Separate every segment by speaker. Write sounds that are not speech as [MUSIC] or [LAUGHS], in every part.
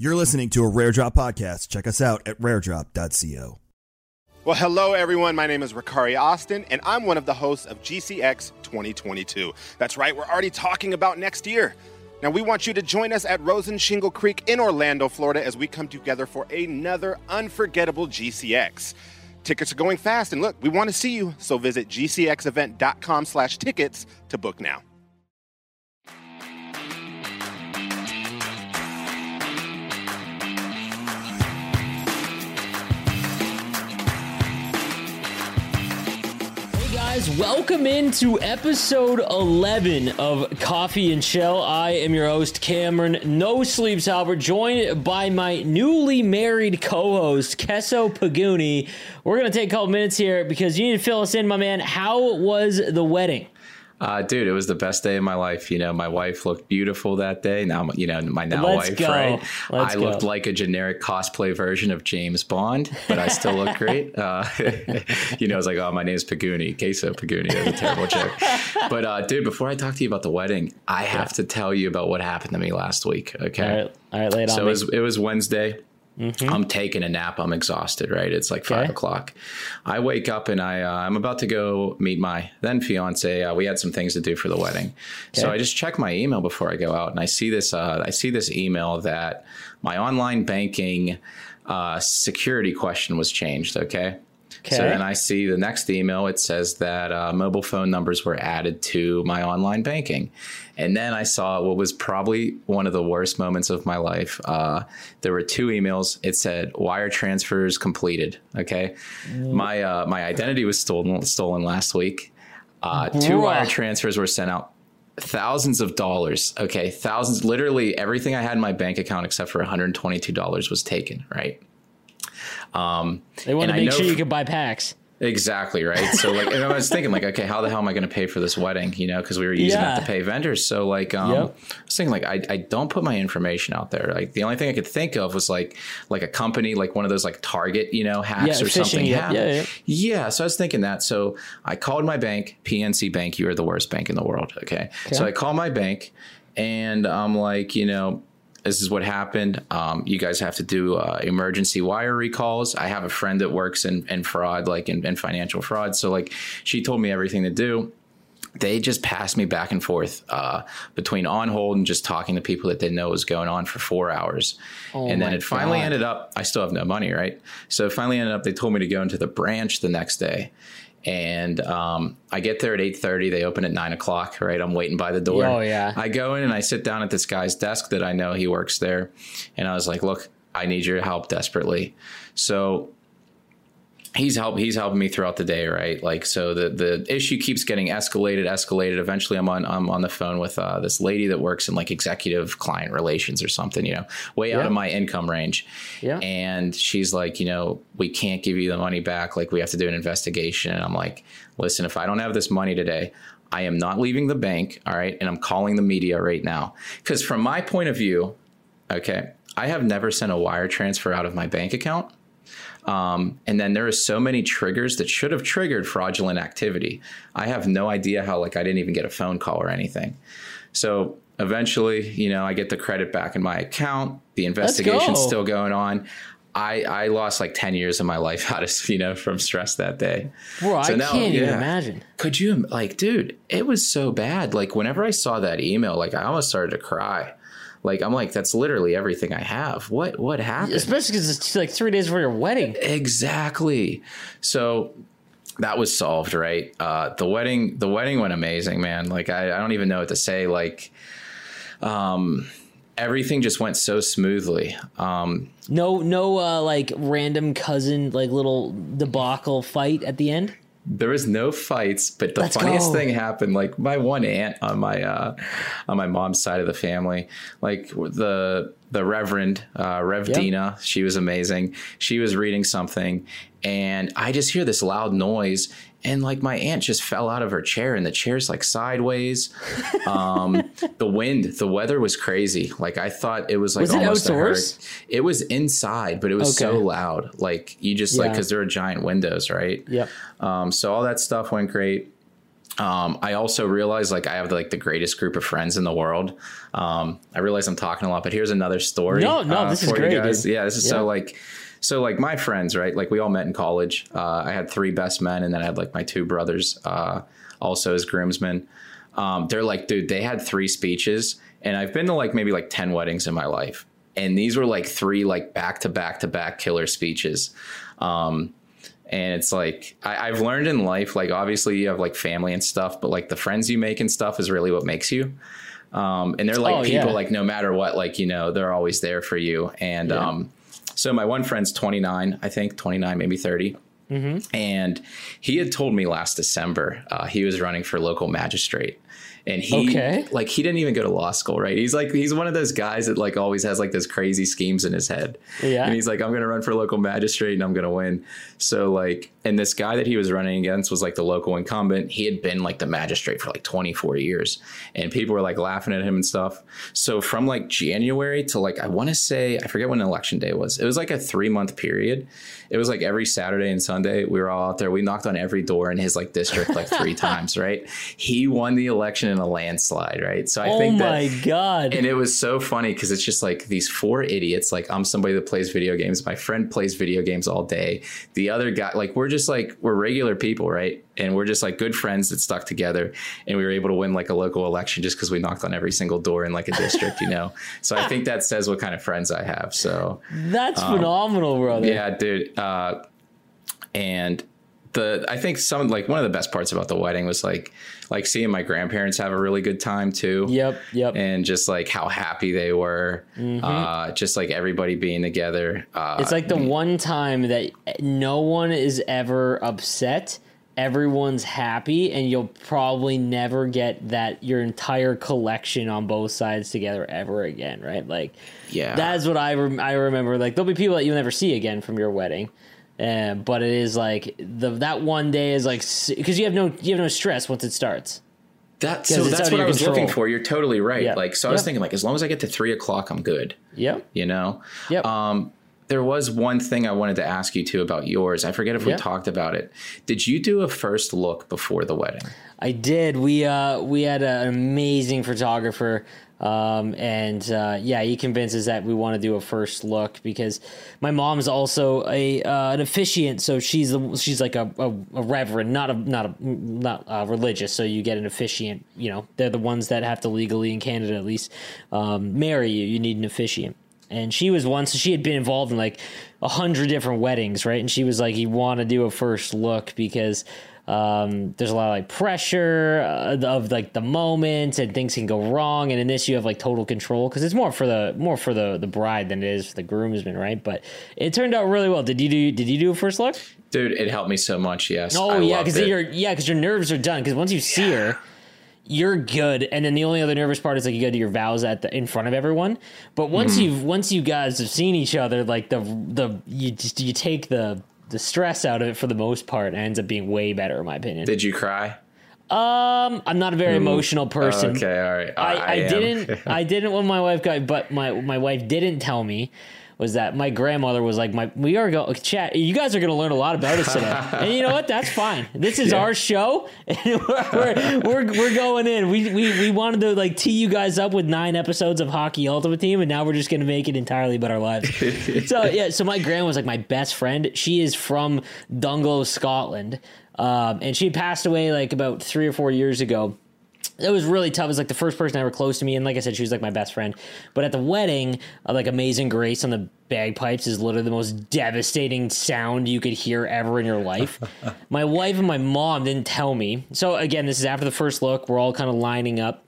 Speaker 1: You're listening to a Rare Drop podcast. Check us out at raredrop.co.
Speaker 2: Well, hello, everyone. My name is Ricari Austin, and I'm one of the hosts of GCX 2022. That's right, we're already talking about next year. Now, we want you to join us at Rosen Shingle Creek in Orlando, Florida, as we come together for another unforgettable GCX. Tickets are going fast, and look, we want to see you, so visit gcxevent.com slash tickets to book now.
Speaker 3: Guys, welcome into episode 11 of Coffee and Chel. I am your host, Cameron No Sleeves Halbert, joined by my newly married co host, Kesso Paguni. We're going to take a couple minutes here because you need to fill us in, my man. How was the wedding?
Speaker 4: Uh, dude, it was the best day of my life. You know, my wife looked beautiful that day. Now, you know, my now
Speaker 3: Let's
Speaker 4: wife,
Speaker 3: go.
Speaker 4: right?
Speaker 3: Let's
Speaker 4: I
Speaker 3: go.
Speaker 4: looked like a generic cosplay version of James Bond, but I still look great. [LAUGHS] Uh, [LAUGHS] you know, it's like, oh, my name's Paguni, Queso Paguni. That's a terrible joke. But, uh, dude, before I talk to you about the wedding, I have to tell you about what happened to me last week. Okay.
Speaker 3: All right, all right, lay it on
Speaker 4: So it was, it was Wednesday. I'm taking a nap. I'm exhausted. Right? It's like five
Speaker 3: Okay.
Speaker 4: o'clock. I wake up and I uh, I'm about to go meet my then fiance. Uh, we had some things to do for the wedding, so I just check my email before I go out, and I see this. Uh, I see this email that my online banking uh, security question was changed. Okay. Okay. So
Speaker 3: Okay.
Speaker 4: then I see the next email. It says that uh, mobile phone numbers were added to my online banking, and then I saw what was probably one of the worst moments of my life. Uh, there were two emails. It said wire transfers completed. Okay, my uh, my identity was stolen stolen last week. Uh, two
Speaker 3: Bruh.
Speaker 4: wire transfers were sent out. Thousands of dollars. Okay, thousands. Literally everything I had in my bank account except for one hundred twenty-two dollars was taken. Right. Um,
Speaker 3: they want to make sure you could buy packs.
Speaker 4: Exactly right. So like, and I was thinking like, okay, how the hell am I going to pay for this wedding? You know, because we were using
Speaker 3: Yeah.
Speaker 4: that to pay vendors. So like, um,
Speaker 3: Yep.
Speaker 4: I was thinking like, I, I don't put my information out there. Like the only thing I could think of was like, like a company, like one of those like Target, you know, hacks
Speaker 3: Yeah,
Speaker 4: or
Speaker 3: phishing,
Speaker 4: something.
Speaker 3: yeah, yeah, yeah.
Speaker 4: Yeah. So I was thinking that. So I called my bank, PNC Bank. You are the worst bank in the world. Okay. So I call my bank, and I'm like, you know, this is what happened. Um, you guys have to do uh, emergency wire recalls. I have a friend that works in, in fraud, like in, in financial fraud. So like, she told me everything to do they just passed me back and forth uh, between on hold and just talking to people that didn't know what was going on for four hours. and then
Speaker 3: Oh
Speaker 4: it finally
Speaker 3: God.
Speaker 4: ended up, I still have no money, right? So it finally ended up, they told me to go into the branch the next day. And um, I get there at 8.30. They open at 9 o'clock, right? I'm waiting by the door.
Speaker 3: Oh, yeah.
Speaker 4: I go in and I sit down at this guy's desk that I know he works there. And I was like, look, I need your help desperately. So he's help he's helping me throughout the day right? Like so the the issue keeps getting escalated escalated. Eventually i'm on i'm on the phone with uh, this lady that works in like executive client relations or something you know way out of my income range.
Speaker 3: Yeah.
Speaker 4: and she's like you know we can't give you the money back. Like we have to do an investigation. And i'm like listen if i don't have this money today i am not leaving the bank all right? And i'm calling the media right now. Because from my point of view okay i have never sent a wire transfer out of my bank account um, and then there are so many triggers that should have triggered fraudulent activity. I have no idea how, like, I didn't even get a phone call or anything. So eventually, you know, I get the credit back in my account. The investigation's
Speaker 3: go.
Speaker 4: still going on. I, I lost like 10 years of my life [LAUGHS] out of, you know, from stress that day.
Speaker 3: Bro,
Speaker 4: So
Speaker 3: I
Speaker 4: now-
Speaker 3: can't even imagine.
Speaker 4: Could you, like, dude, it was so bad. Like, whenever I saw that email, like, I almost started to cry. Like, I'm like, that's literally everything I have. What, what happened?
Speaker 3: Especially because it's like three days before your wedding.
Speaker 4: Exactly. So that was solved, right? Uh, the wedding, the wedding went amazing, man. Like I, I don't even know what to say. Like, um, everything just went so smoothly. Um,
Speaker 3: No, no, uh, like random cousin, like little debacle fight at the end.
Speaker 4: There was no fights, but the
Speaker 3: Let's
Speaker 4: funniest
Speaker 3: go.
Speaker 4: thing happened. Like my one aunt on my uh, on my mom's side of the family, like the the Reverend uh, Rev
Speaker 3: Yep.
Speaker 4: Dina. She was amazing. She was reading something, and I just hear this loud noise, and like my aunt just fell out of her chair, and the chair's like sideways. [LAUGHS] Um, the wind, the weather was crazy. Like I thought it was like
Speaker 3: Was it
Speaker 4: almost a
Speaker 3: outdoors?
Speaker 4: It was inside, but it was so loud. Like you just like because there are giant windows, right?
Speaker 3: Yeah.
Speaker 4: Um, so all that stuff went great. Um, I also realized like I have like the greatest group of friends in the world. Um, I realize I'm talking a lot, but here's another story.
Speaker 3: No, no,
Speaker 4: uh,
Speaker 3: this is great,
Speaker 4: Yeah, this is
Speaker 3: Yeah.
Speaker 4: so like, so like my friends, right? Like we all met in college. Uh, I had three best men, and then I had like my two brothers, uh, also as groomsmen. Um, they're like, dude, they had three speeches, and I've been to like maybe like ten weddings in my life, and these were like three like back to back to back killer speeches. Um, and it's like I, I've learned in life, like obviously you have like family and stuff, but like the friends you make and stuff is really what makes you. Um, and they're like
Speaker 3: Oh,
Speaker 4: people
Speaker 3: yeah.
Speaker 4: like no matter what, like you know, they're always there for you. And
Speaker 3: Yeah.
Speaker 4: um, so my one friend's 29, I think 29, maybe 30.
Speaker 3: Mm-hmm.
Speaker 4: And he had told me last December uh, he was running for local magistrate. And he
Speaker 3: Okay.
Speaker 4: like he didn't even go to law school, right? He's like he's one of those guys that like always has like those crazy schemes in his head.
Speaker 3: Yeah.
Speaker 4: And he's like, I'm gonna run for local magistrate and I'm gonna win. So like, and this guy that he was running against was like the local incumbent. He had been like the magistrate for like 24 years, and people were like laughing at him and stuff. So from like January to like I want to say I forget when election day was. It was like a three month period. It was like every Saturday and Sunday we were all out there. We knocked on every door in his like district like three [LAUGHS] times. Right. He won the election in a landslide. Right. So I
Speaker 3: oh
Speaker 4: think Oh
Speaker 3: my
Speaker 4: that
Speaker 3: god.
Speaker 4: and it was so funny because it's just like these four idiots. Like I'm somebody that plays video games. My friend plays video games all day. The other guy, like we're just like we're regular people, right? And we're just like good friends that stuck together, and we were able to win like a local election just because we knocked on every single door in like a district, you know. So I think that says what kind of friends I have. So
Speaker 3: That's phenomenal, brother.
Speaker 4: um, yeah, dude. Uh, and the I think some like one of the best parts about the wedding was like like seeing my grandparents have a really good time too
Speaker 3: Yep. Yep.
Speaker 4: and just like how happy they were, uh, just like everybody being together. Uh,
Speaker 3: It's like the one time that no one is ever upset. Everyone's happy, and you'll probably never get that your entire collection on both sides together ever again, right? Like,
Speaker 4: Yeah.
Speaker 3: that's what I rem- I remember. Like, there'll be people that you'll never see again from your wedding, uh, but it is like the that one day is like because you have no you have no stress once it starts.
Speaker 4: that. So that's what I was looking for. You're totally right.
Speaker 3: Yeah.
Speaker 4: Like, so I was
Speaker 3: Yep.
Speaker 4: thinking, like, as long as I get to three o'clock, I'm good.
Speaker 3: Yep.
Speaker 4: You know.
Speaker 3: Yep.
Speaker 4: Um, there was one thing I wanted to ask you too about yours. I forget if we
Speaker 3: Yeah.
Speaker 4: talked about it. Did you do a first look before the wedding?
Speaker 3: I did. We uh we had an amazing photographer. Um and uh yeah, he convinces that we want to do a first look because my mom's also a uh, an officiant, so she's the she's like a, a, a reverend, not a not a not uh, religious. So you get an officiant. You know, they're the ones that have to legally in Canada at least um, marry you. You need an officiant and she was so she had been involved in like a hundred different weddings right and she was like you want to do a first look because um, there's a lot of like pressure uh, of like the moment and things can go wrong and in this you have like total control because it's more for the more for the the bride than it is for the groomsman right but it turned out really well did you do did you do a first look
Speaker 4: Dude, it helped me so much. Yes.
Speaker 3: Oh
Speaker 4: I
Speaker 3: yeah, because your yeah, because your nerves are done. Because once you see her, you're good. And then the only other nervous part is like you go to your vows at the in front of everyone. But once
Speaker 4: Mm-hmm.
Speaker 3: you've once you guys have seen each other, like the the you just you take the the stress out of it for the most part, ends up being way better in my opinion.
Speaker 4: Did you cry?
Speaker 3: um, I'm not a very emotional person.
Speaker 4: Okay, all right.
Speaker 3: I, I,
Speaker 4: am.
Speaker 3: didn't [LAUGHS] I didn't when my wife got but my my wife didn't tell me was that my grandmother was like my we are going chat you guys are going to learn a lot about us today. [LAUGHS] And you know what? That's fine. This is our show [LAUGHS] and we're, we're, we're, we're going in. We, we we wanted to like tee you guys up with nine episodes of hockey ultimate team and now we're just going to make it entirely about our lives. [LAUGHS] So yeah so my grandma was like my best friend. She is from Dunglow Scotland. Um, and she passed away like about three or four years ago it was really tough. It was like the first person ever close to me, and like I said, she was like my best friend. But at the wedding, uh, like Amazing Grace on the bagpipes is literally the most devastating sound you could hear ever in your life. [LAUGHS] my wife and my mom didn't tell me. So again, this is after the first look. We're all kind of lining up,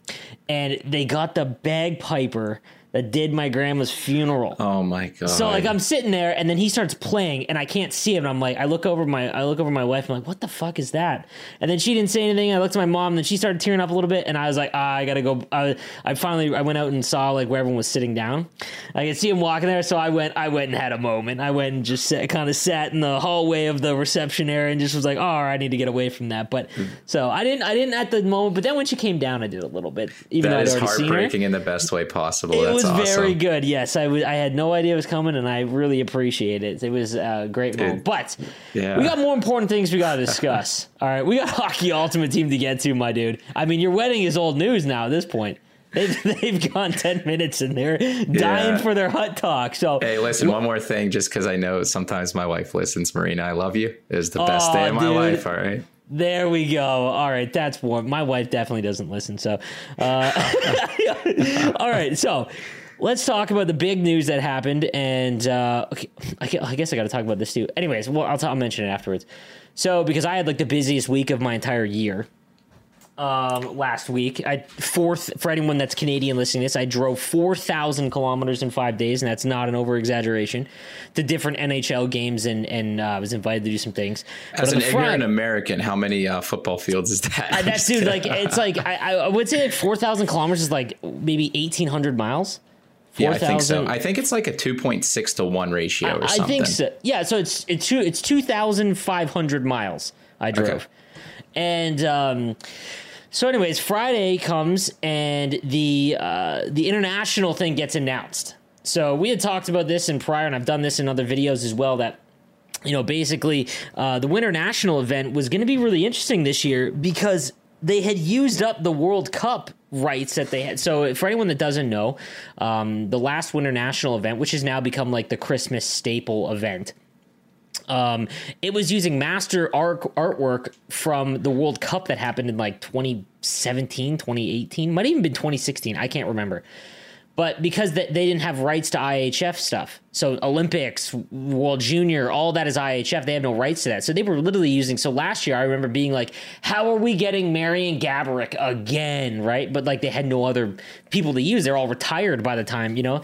Speaker 3: and they got the bagpiper that did my grandma's funeral.
Speaker 4: Oh my god.
Speaker 3: So like I'm sitting there and then he starts playing and I can't see him. And I'm like, I look over my I look over my wife. I'm like, what the fuck is that? And then she didn't say anything. I looked at my mom and then she started tearing up a little bit. And I was like, ah, I gotta go. I, I finally I went out and saw like where everyone was sitting down. I could see him walking there. So I went I went and had a moment. I went and just sat, kind of sat in the hallway of the reception area and just was like, oh, I need to get away from that. But so I didn't I didn't at the moment. But then when she came down, I did a little bit. Even though
Speaker 4: that
Speaker 3: I'd
Speaker 4: is
Speaker 3: already seen her.
Speaker 4: heartbreaking in the best way possible.
Speaker 3: It
Speaker 4: That's
Speaker 3: was
Speaker 4: awesome.
Speaker 3: very good. Yes, I was- I had no idea it was coming, and I really appreciate it. It was a great moment. But
Speaker 4: yeah.
Speaker 3: we got more important things we got to discuss. [LAUGHS] All right, we got hockey ultimate team to get to, my dude. I mean, your wedding is old news now at this point. They've, [LAUGHS] they've gone 10 minutes and they're dying
Speaker 4: Yeah.
Speaker 3: for their hut talk. So,
Speaker 4: Hey, listen, one more thing, just because I know sometimes my wife listens. Marina, I love you. It was the best
Speaker 3: Aw,
Speaker 4: day of my
Speaker 3: dude.
Speaker 4: life. All right.
Speaker 3: There we go. All right, that's warm. My wife definitely doesn't listen. So, uh, [LAUGHS] all right. So, let's talk about the big news that happened. And uh, okay, I guess I got to talk about this too. Anyways, well, I'll, t- I'll mention it afterwards. So, because I had like the busiest week of my entire year um, last week. I fourth for anyone that's Canadian listening to this, I drove four thousand kilometers in five days, and that's not an over exaggeration. To different NHL games, and and uh, I was invited to do some things.
Speaker 4: As an
Speaker 3: the front-
Speaker 4: ignorant American, how many uh, football fields is that?
Speaker 3: uh, [LAUGHS] that's dude. Like it's like I, I would say like four thousand kilometers is like maybe eighteen hundred miles.
Speaker 4: yeah, I think so. I think it's like a 2.6 to 1 ratio or
Speaker 3: I
Speaker 4: something.
Speaker 3: think so. Yeah, so it's it's two it's two thousand five hundred miles I drove,
Speaker 4: Okay.
Speaker 3: and um, so anyways, Friday comes and the uh, the international thing gets announced. So we had talked about this in prior, and I've done this in other videos as well. That you know, basically, uh, the Winter National event was going to be really interesting this year because they had used up the World Cup rights that they had. So, for anyone that doesn't know, um, the last Winter National event, which has now become like the Christmas staple event, um, it was using master art artwork from the World Cup that happened in like 2017, 2018, might even been 2016. I can't remember. But because th- they didn't have rights to IHF stuff, so Olympics, World Junior, all that is IHF. They have no rights to that. So they were literally using. So last year, I remember being like, "How are we getting Marian Gaborik again?" Right? But like they had no other people to use. They're all retired by the time, you know.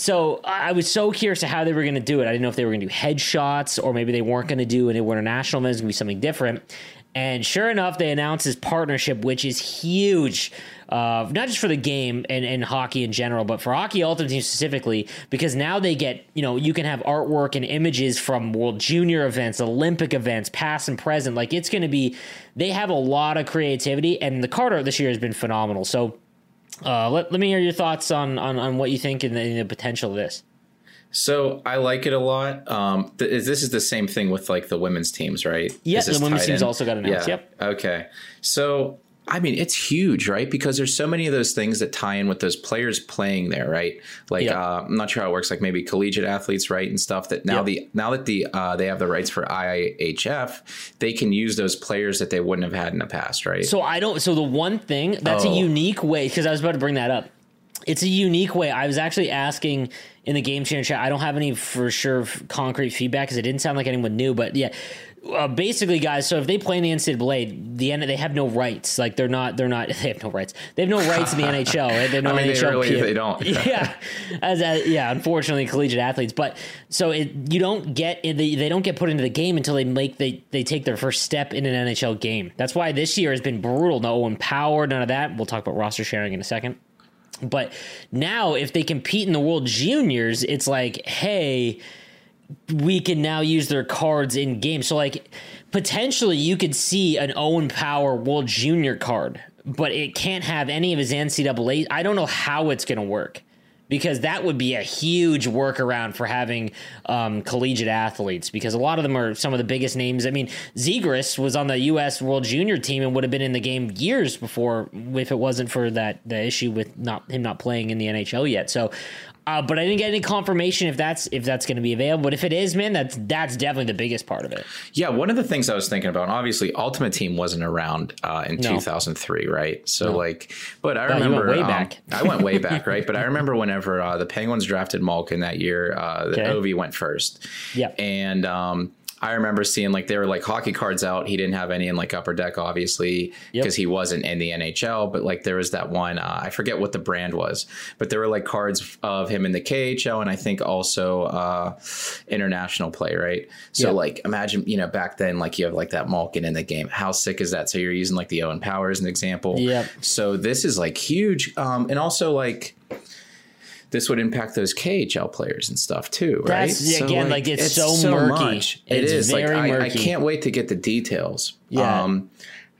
Speaker 3: So I was so curious to how they were going to do it. I didn't know if they were going to do headshots or maybe they weren't going to do an international event. It was going to be something different. And sure enough, they announced this partnership, which is huge, uh, not just for the game and, and hockey in general, but for hockey ultimate team specifically, because now they get, you know, you can have artwork and images from World Junior events, Olympic events, past and present. Like it's going to be, they have a lot of creativity, and the card art this year has been phenomenal. So uh, let, let me hear your thoughts on, on, on what you think and the, and the potential of this.
Speaker 4: So I like it a lot. Um, th- this is the same thing with like the women's teams, right?
Speaker 3: Yeah,
Speaker 4: this
Speaker 3: the women's teams
Speaker 4: in?
Speaker 3: also got announced, yep.
Speaker 4: Okay. So I mean, it's huge, right? Because there's so many of those things that tie in with those players playing there, right? Like
Speaker 3: Yep.
Speaker 4: uh, I'm not sure how it works. Like maybe collegiate athletes, right, and stuff. That now
Speaker 3: Yep.
Speaker 4: the now that the uh, they have the rights for IIHF, they can use those players that they wouldn't have had in the past, right?
Speaker 3: So I don't. So the one thing that's a
Speaker 4: Oh.
Speaker 3: unique way because I was about to bring that up. It's a unique way. I was actually asking in the game changer chat. I don't have any for sure concrete feedback because it didn't sound like anyone knew. But yeah, uh, basically, guys. So if they play in the NCAA, the end they have no rights. Like they're not. They're not. [LAUGHS] They have no rights. They have no rights in the [LAUGHS] NHL. Right? They have no
Speaker 4: I mean, they really- they don't. [LAUGHS]
Speaker 3: yeah, as yeah. Unfortunately, collegiate athletes. But so it, you don't get in the, they don't get put into the game until they make they they take their first step in an NHL game. That's why this year has been brutal. No empower, none of that. We'll talk about roster sharing in a second. But now, if they compete in the World Juniors, it's like, hey, we can now use their cards in game. So, like, potentially you could see an Owen Power World Junior card, but it can't have any of his NCAA. I don't know how it's going to work because that would be a huge workaround for having um, collegiate athletes because a lot of them are some of the biggest names. I mean, Zegras was on the U.S. World Junior team and would have been in the game years before if it wasn't for that the issue with not him not playing in the NHL yet. So. Uh, but I didn't get any confirmation if that's if that's going to be available. But if it is, man, that's that's definitely the biggest part of it.
Speaker 4: Yeah, one of the things I was thinking about, obviously, Ultimate Team wasn't around uh, in
Speaker 3: No.
Speaker 4: 2003, right? So, like, but I
Speaker 3: went
Speaker 4: remember
Speaker 3: way
Speaker 4: um,
Speaker 3: back.
Speaker 4: I went way back, right? But I [LAUGHS] remember whenever uh, the Penguins drafted Malkin that year, uh, the
Speaker 3: Okay.
Speaker 4: Ovi went first.
Speaker 3: Yeah.
Speaker 4: And um, I remember seeing like there were like hockey cards out. He didn't have any in like upper deck, obviously, because yep. he wasn't in the NHL. But like there was that one, uh, I forget what the brand was, but there were like cards of him in the KHL and I think also uh, international play, right? So yep. like imagine, you know, back then, like you have like that Malkin in the game. How sick is that? So you're using like the Owen Power as an example.
Speaker 3: Yeah.
Speaker 4: So this is like huge. Um, and also like, this would impact those KHL players and stuff too, right?
Speaker 3: That's, so again, like, like it's, it's, so, so murky. Much.
Speaker 4: It
Speaker 3: it's
Speaker 4: is like I, I, can't wait to get the details.
Speaker 3: Yeah. Um,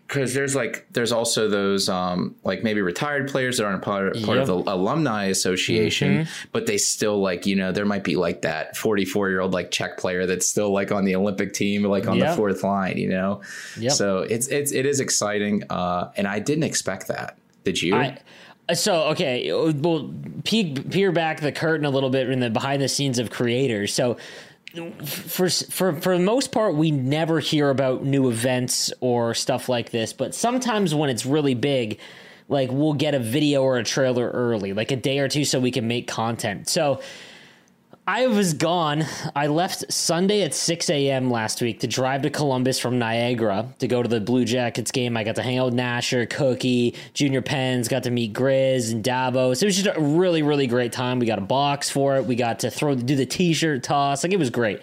Speaker 4: because there's like there's also those um like maybe retired players that aren't part, part yep. of the alumni association mm-hmm. but they still like you know there might be like that 44 year old like czech player that's still like on the olympic team like on yep. the fourth line you know yep. so it's it's it is exciting uh and i didn't expect that did you
Speaker 3: I, Uh, so okay, uh, we'll peek peer back the curtain a little bit in the behind the scenes of creators. So for for for the most part, we never hear about new events or stuff like this. But sometimes when it's really big, like we'll get a video or a trailer early, like a day or two, so we can make content. So I was gone. I left Sunday at 6 a.m. last week to drive to Columbus from Niagara to go to the Blue Jackets game. I got to hang out with Nasher, Cookie, Junior Pens, got to meet Grizz and Davos. It was just a really, really great time. We got a box for it. We got to throw do the t-shirt toss. Like it was great.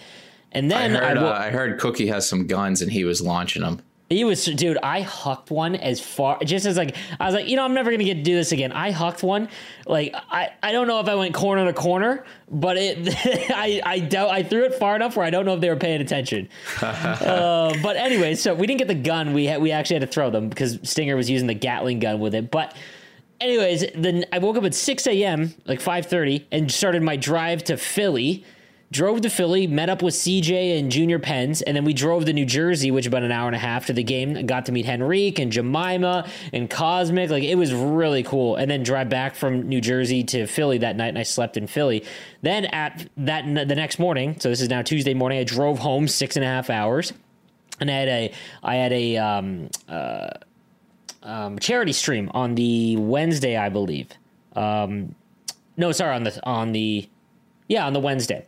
Speaker 3: And then
Speaker 4: I heard, I, uh, I heard Cookie has some guns and he was launching them.
Speaker 3: He was, dude. I hucked one as far, just as like I was like, you know, I'm never gonna get to do this again. I hucked one, like I, I don't know if I went corner to corner, but it, [LAUGHS] I, I doubt I threw it far enough where I don't know if they were paying attention. [LAUGHS] uh, but anyway, so we didn't get the gun. We had, we actually had to throw them because Stinger was using the Gatling gun with it. But anyways, then I woke up at 6 a.m. like 5:30 and started my drive to Philly drove to Philly, met up with CJ and Junior Pens, and then we drove to New Jersey, which about an hour and a half to the game. Got to meet Henrique and Jemima and Cosmic. Like it was really cool. And then drive back from New Jersey to Philly that night, and I slept in Philly. Then at that the next morning, so this is now Tuesday morning, I drove home six and a half hours, and I had a I had a um, uh, um, charity stream on the Wednesday, I believe. Um, no, sorry, on the on the yeah, on the Wednesday.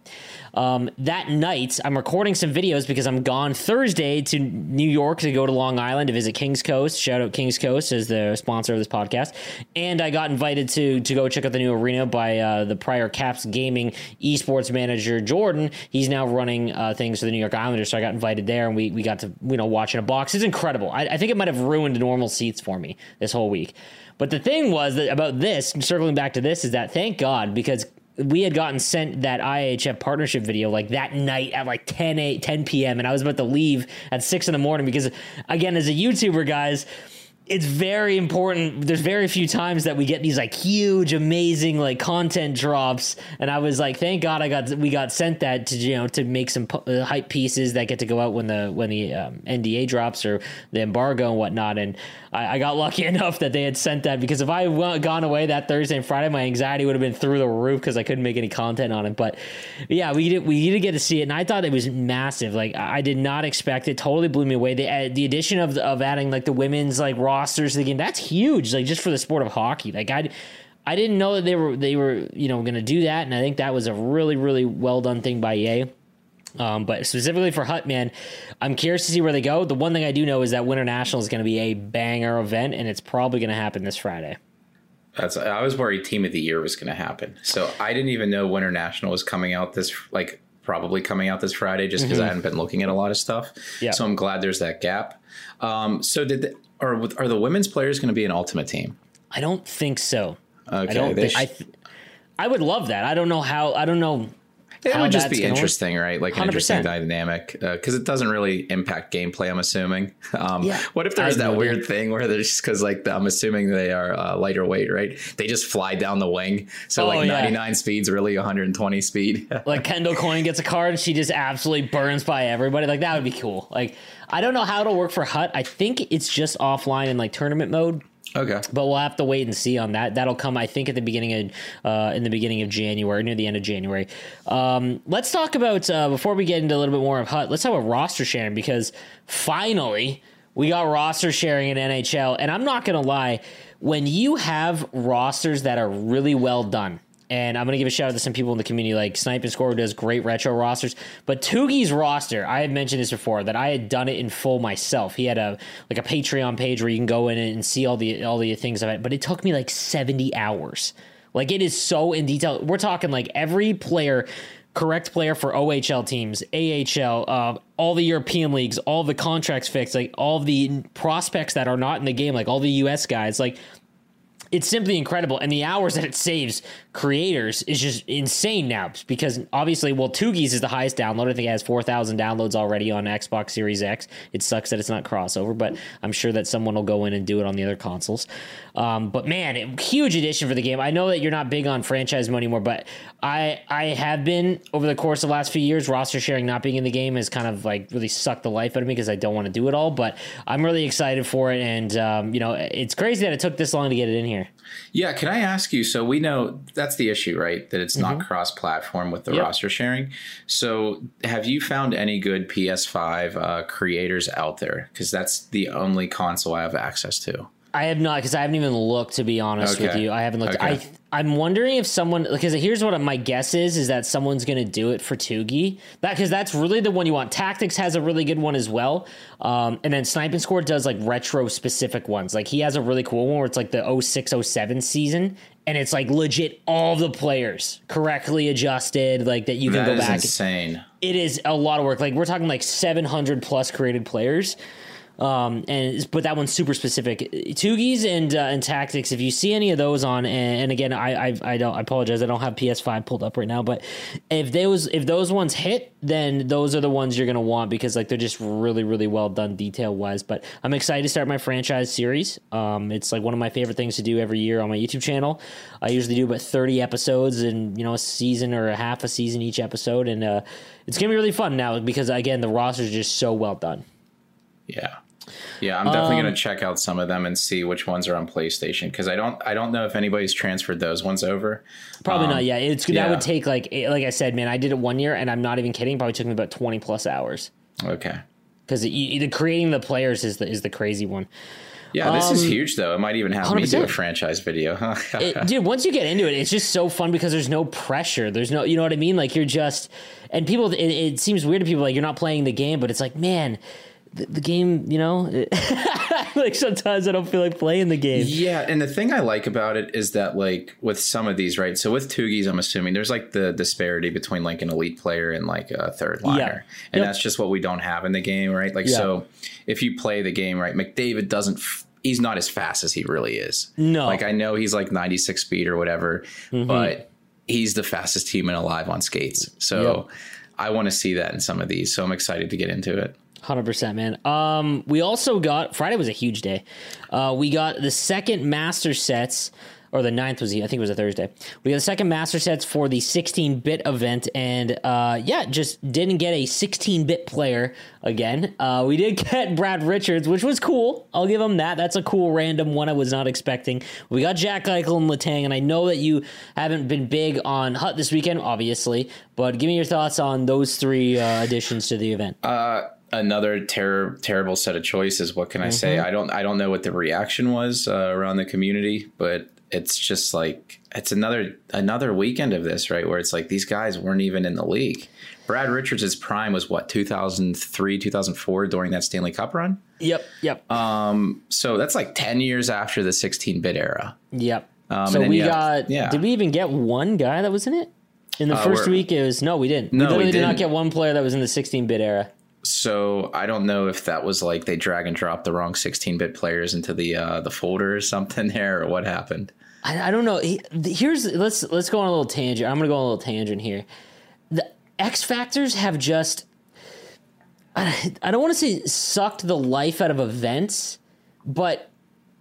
Speaker 3: Um, that night, I'm recording some videos because I'm gone Thursday to New York to go to Long Island to visit Kings Coast. Shout out Kings Coast as the sponsor of this podcast. And I got invited to to go check out the new arena by uh, the prior Caps Gaming esports manager Jordan. He's now running uh, things for the New York Islanders, so I got invited there, and we we got to you know watch in a box. It's incredible. I, I think it might have ruined normal seats for me this whole week. But the thing was that about this, circling back to this, is that thank God because we had gotten sent that IHF partnership video like that night at like 10, 8, 10 p.m. And I was about to leave at 6 in the morning because, again, as a YouTuber, guys, it's very important. There's very few times that we get these like huge, amazing like content drops, and I was like, thank God I got we got sent that to you know to make some uh, hype pieces that get to go out when the when the um, NDA drops or the embargo and whatnot. And I, I, got lucky [LAUGHS] enough that they had sent that because if I had gone away that Thursday and Friday, my anxiety would have been through the roof because I couldn't make any content on it. But yeah, we did we did get to see it, and I thought it was massive. Like I did not expect it. Totally blew me away. The uh, the addition of of adding like the women's like rosters of the game. That's huge, like just for the sport of hockey. Like I, I didn't know that they were they were you know going to do that, and I think that was a really really well done thing by EA. Um, but specifically for Hutman, I'm curious to see where they go. The one thing I do know is that Winter National is going to be a banger event, and it's probably going to happen this Friday.
Speaker 4: That's I was worried Team of the Year was going to happen, so I didn't even know Winter National was coming out this like probably coming out this Friday, just because mm-hmm. I hadn't been looking at a lot of stuff. Yeah. So I'm glad there's that gap. Um, so did the, are are the women's players going to be an ultimate team?
Speaker 3: I don't think so.
Speaker 4: Okay,
Speaker 3: I don't think, sh- I, th- I would love that. I don't know how. I don't know
Speaker 4: it would just be interesting, right? Like an 100%. interesting dynamic because uh, it doesn't really impact gameplay. I'm assuming. [LAUGHS] Um, yeah, what if there's that weird thing where there's because like I'm assuming they are uh, lighter weight, right? They just fly down the wing, so oh, like 99 yeah. speeds really 120 speed. [LAUGHS]
Speaker 3: like Kendall Coyne gets a card, and she just absolutely burns by everybody. Like that would be cool. Like I don't know how it'll work for Hut. I think it's just offline in like tournament mode.
Speaker 4: Okay,
Speaker 3: but we'll have to wait and see on that. That'll come, I think, at the beginning of uh, in the beginning of January, near the end of January. Um, let's talk about uh, before we get into a little bit more of Hut. Let's talk about roster sharing because finally we got roster sharing in NHL, and I'm not gonna lie, when you have rosters that are really well done, and I'm gonna give a shout out to some people in the community like Snipe and Score who does great retro rosters. But Tugi's roster, I had mentioned this before that I had done it in full myself. He had a like a Patreon page where you can go in and see all the all the things of it, but it took me like 70 hours. Like it is so in detail. We're talking like every player correct player for OHL teams, AHL, uh, all the European leagues, all the contracts fixed, like all the prospects that are not in the game, like all the US guys. Like it's simply incredible. And the hours that it saves creators is just insane now because obviously, well, Tugi's is the highest download. I think it has 4,000 downloads already on Xbox Series X. It sucks that it's not crossover, but I'm sure that someone will go in and do it on the other consoles. Um, but man, it, huge addition for the game. I know that you're not big on franchise mode anymore, but I I have been over the course of the last few years. Roster sharing not being in the game has kind of like really sucked the life out of me because I don't want to do it all. But I'm really excited for it, and um, you know, it's crazy that it took this long to get it in here.
Speaker 4: Yeah, can I ask you? So we know that's the issue, right? That it's mm-hmm. not cross-platform with the yep. roster sharing. So have you found any good PS5 uh, creators out there? Because that's the only console I have access to.
Speaker 3: I have not because I haven't even looked to be honest okay. with you. I haven't looked. Okay. I I'm wondering if someone because here's what my guess is is that someone's going to do it for Tugi that because that's really the one you want. Tactics has a really good one as well, um, and then Sniping Score does like retro specific ones. Like he has a really cool one where it's like the 06 07 season, and it's like legit all the players correctly adjusted, like that you can
Speaker 4: that
Speaker 3: go back.
Speaker 4: Insane.
Speaker 3: It is a lot of work. Like we're talking like 700 plus created players. Um, and but that one's super specific. Tugis and uh, and tactics. If you see any of those on, and, and again, I, I I don't I apologize. I don't have PS5 pulled up right now. But if those if those ones hit, then those are the ones you're gonna want because like they're just really really well done detail wise. But I'm excited to start my franchise series. Um, it's like one of my favorite things to do every year on my YouTube channel. I usually do about 30 episodes and you know a season or a half a season each episode, and uh, it's gonna be really fun now because again the roster is just so well done.
Speaker 4: Yeah. Yeah, I'm definitely um, going to check out some of them and see which ones are on PlayStation because I don't I don't know if anybody's transferred those ones over.
Speaker 3: Probably um, not. Yeah, it's yeah. that would take like like I said, man. I did it one year, and I'm not even kidding. Probably took me about 20 plus hours.
Speaker 4: Okay.
Speaker 3: Because the creating the players is the is the crazy one.
Speaker 4: Yeah, this um, is huge though. It might even have 100%. me do a franchise video. [LAUGHS]
Speaker 3: it, dude, once you get into it, it's just so fun because there's no pressure. There's no, you know what I mean? Like you're just, and people, it, it seems weird to people like you're not playing the game, but it's like, man, the, the game, you know, [LAUGHS] like sometimes I don't feel like playing the game.
Speaker 4: Yeah, and the thing I like about it is that like with some of these, right? So with Tugis, I'm assuming there's like the disparity between like an elite player and like a third liner, yeah. and yep. that's just what we don't have in the game, right? Like yeah. so, if you play the game right, McDavid doesn't. F- he's not as fast as he really is.
Speaker 3: No,
Speaker 4: like I know he's like 96 speed or whatever, mm-hmm. but he's the fastest human alive on skates. So. Yep. I want to see that in some of these, so I'm excited to get into it.
Speaker 3: Hundred percent, man. Um, we also got Friday was a huge day. Uh, we got the second master sets, or the ninth was I think it was a Thursday. We got the second master sets for the 16-bit event, and uh, yeah, just didn't get a 16-bit player again. Uh, we did [LAUGHS] get Brad Richards, which was cool. I'll give him that. That's a cool random one I was not expecting. We got Jack Eichel and Letang, and I know that you haven't been big on Hut this weekend, obviously, but give me your thoughts on those three uh, additions to the event.
Speaker 4: Uh another ter- terrible set of choices. What can I mm-hmm. say? I don't I don't know what the reaction was uh, around the community, but it's just like it's another another weekend of this, right? Where it's like these guys weren't even in the league. Brad Richards' prime was what 2003, 2004 during that Stanley Cup run.
Speaker 3: Yep, yep.
Speaker 4: Um, so that's like 10 years after the 16-bit era.
Speaker 3: Yep. Um, so we got. Yeah. Did we even get one guy that was in it? In the uh, first week, it was no, we didn't. No, we literally we did not get one player that was in the 16-bit era.
Speaker 4: So I don't know if that was like they drag and drop the wrong 16-bit players into the uh, the folder or something [LAUGHS] there, or what happened.
Speaker 3: I, I don't know. Here's let's let's go on a little tangent. I'm gonna go on a little tangent here. The X Factors have just I, I don't want to say sucked the life out of events, but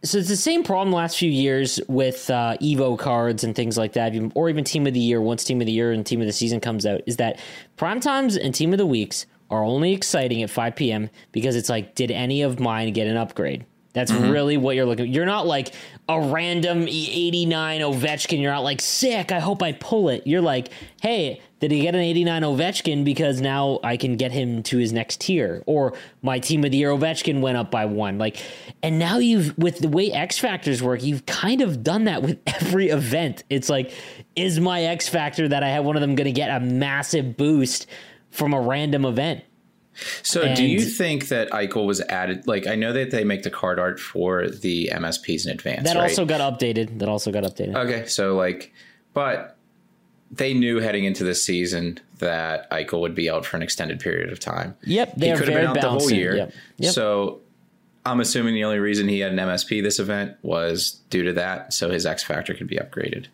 Speaker 3: so it's the same problem the last few years with uh, Evo cards and things like that, or even Team of the Year. Once Team of the Year and Team of the Season comes out, is that prime times and Team of the Weeks are only exciting at 5 p.m. because it's like, did any of mine get an upgrade? That's mm-hmm. really what you're looking. You're not like a random 89 Ovechkin. You're not like sick. I hope I pull it. You're like, hey, Did he get an 89 Ovechkin because now I can get him to his next tier? Or my team of the year Ovechkin went up by one. Like, and now you've, with the way X Factors work, you've kind of done that with [LAUGHS] every event. It's like, is my X Factor that I have one of them going to get a massive boost from a random event?
Speaker 4: So,
Speaker 3: And-
Speaker 4: do you think that Eichel was added? Like, I know that they make the card art for the MSPs in advance.
Speaker 3: That
Speaker 4: right?
Speaker 3: also got updated. That also got updated.
Speaker 4: Okay, so like, but they knew heading into this season that Eichel would be out for an extended period of time.
Speaker 3: Yep, they
Speaker 4: he could have been out the whole year.
Speaker 3: Yep. Yep.
Speaker 4: So I'm assuming the only reason he had an MSP this event was due to that, so his X factor could be upgraded.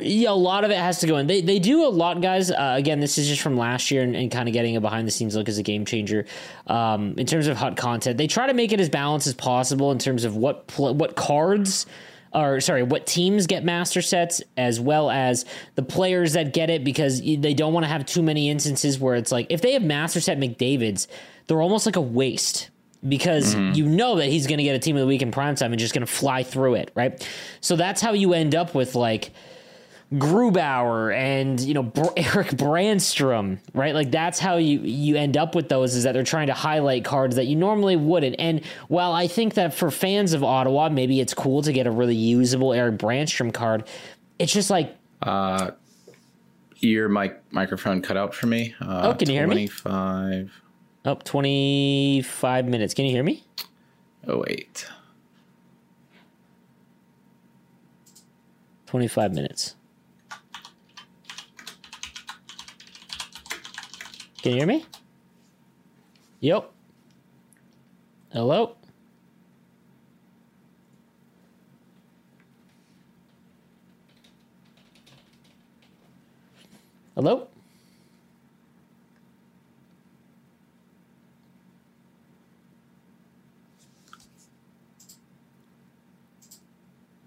Speaker 3: Yeah, a lot of it has to go in. They they do a lot, guys. Uh, again, this is just from last year and, and kind of getting a behind the scenes look as a game changer um, in terms of hot content. They try to make it as balanced as possible in terms of what pl- what cards. Or sorry, what teams get master sets as well as the players that get it because they don't want to have too many instances where it's like if they have master set McDavid's, they're almost like a waste because you know that he's going to get a team of the week in primetime and just going to fly through it, right? So that's how you end up with like Grubauer and you know Br- [LAUGHS] Erik Brännström, right? Like that's how you you end up with those is that they're trying to highlight cards that you normally wouldn't. And while I think that for fans of Ottawa, maybe it's cool to get a really usable Erik Brännström card, it's just like uh
Speaker 4: Your mic microphone cut out for me. Uh,
Speaker 3: Oh, can you hear me?
Speaker 4: 25.
Speaker 3: oh, 25 minutes. Can you hear me?
Speaker 4: Oh wait.
Speaker 3: 25 minutes. Can you hear me? Yep. Hello? Hello?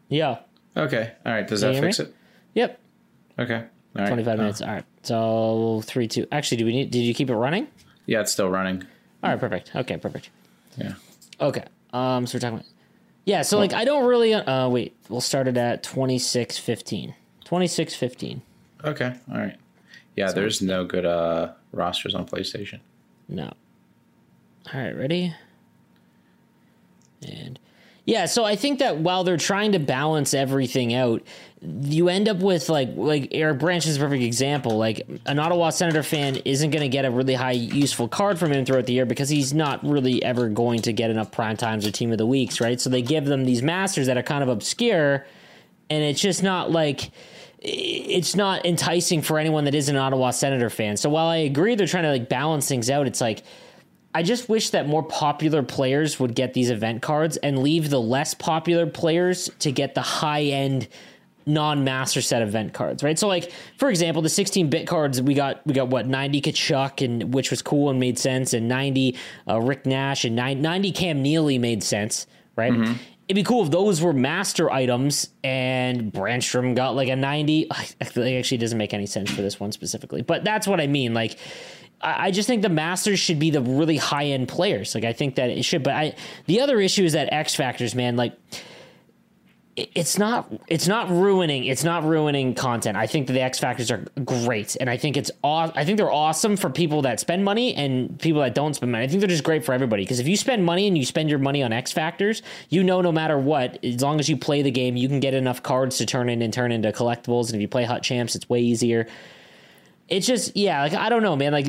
Speaker 3: Yeah.
Speaker 4: Okay. All right. Does
Speaker 3: Can
Speaker 4: that fix
Speaker 3: me?
Speaker 4: it?
Speaker 3: Yep.
Speaker 4: Okay. All right.
Speaker 3: 25
Speaker 4: Uh,
Speaker 3: minutes. All right. So, three, two. Actually, do we need, did you keep it running?
Speaker 4: yeah, it's still running.
Speaker 3: All right. Perfect. Okay. Perfect.
Speaker 4: Yeah.
Speaker 3: Okay. Um, so we're talking about, yeah. So, like, I don't really, uh, wait, we'll start it at 26.15. 26.15.
Speaker 4: Okay. All right. Yeah, there's no good uh rosters on PlayStation.
Speaker 3: No. All right, ready? And yeah, so I think that while they're trying to balance everything out, you end up with like like Eric Branch is a perfect example. Like an Ottawa Senator fan isn't going to get a really high useful card from him throughout the year because he's not really ever going to get enough prime times or team of the weeks, right? So they give them these masters that are kind of obscure, and it's just not like it's not enticing for anyone that is an Ottawa Senator fan. So while I agree they're trying to like balance things out, it's like I just wish that more popular players would get these event cards and leave the less popular players to get the high end non-master set event cards, right? So like for example, the 16-bit cards we got we got what 90 Tkachuk and which was cool and made sense and 90 uh, Rick Nash and 90 Cam Neely made sense, right? It'd be cool if those were master items and Brännström got like a 90. It actually doesn't make any sense for this one specifically, but that's what I mean. Like, I just think the masters should be the really high end players. Like, I think that it should, but I, the other issue is that X Factors, man, like, it- it's not it's not ruining it's not ruining content. I think that the X Factors are great, and I think it's aw- I think they're awesome for people that spend money and people that don't spend money. I think they're just great for everybody because if you spend money and you spend your money on X Factors, you know no matter what, as long as you play the game, you can get enough cards to turn in and turn into collectibles. And if you play HUT Champs, it's way easier. It's just yeah, like I don't know, man. Like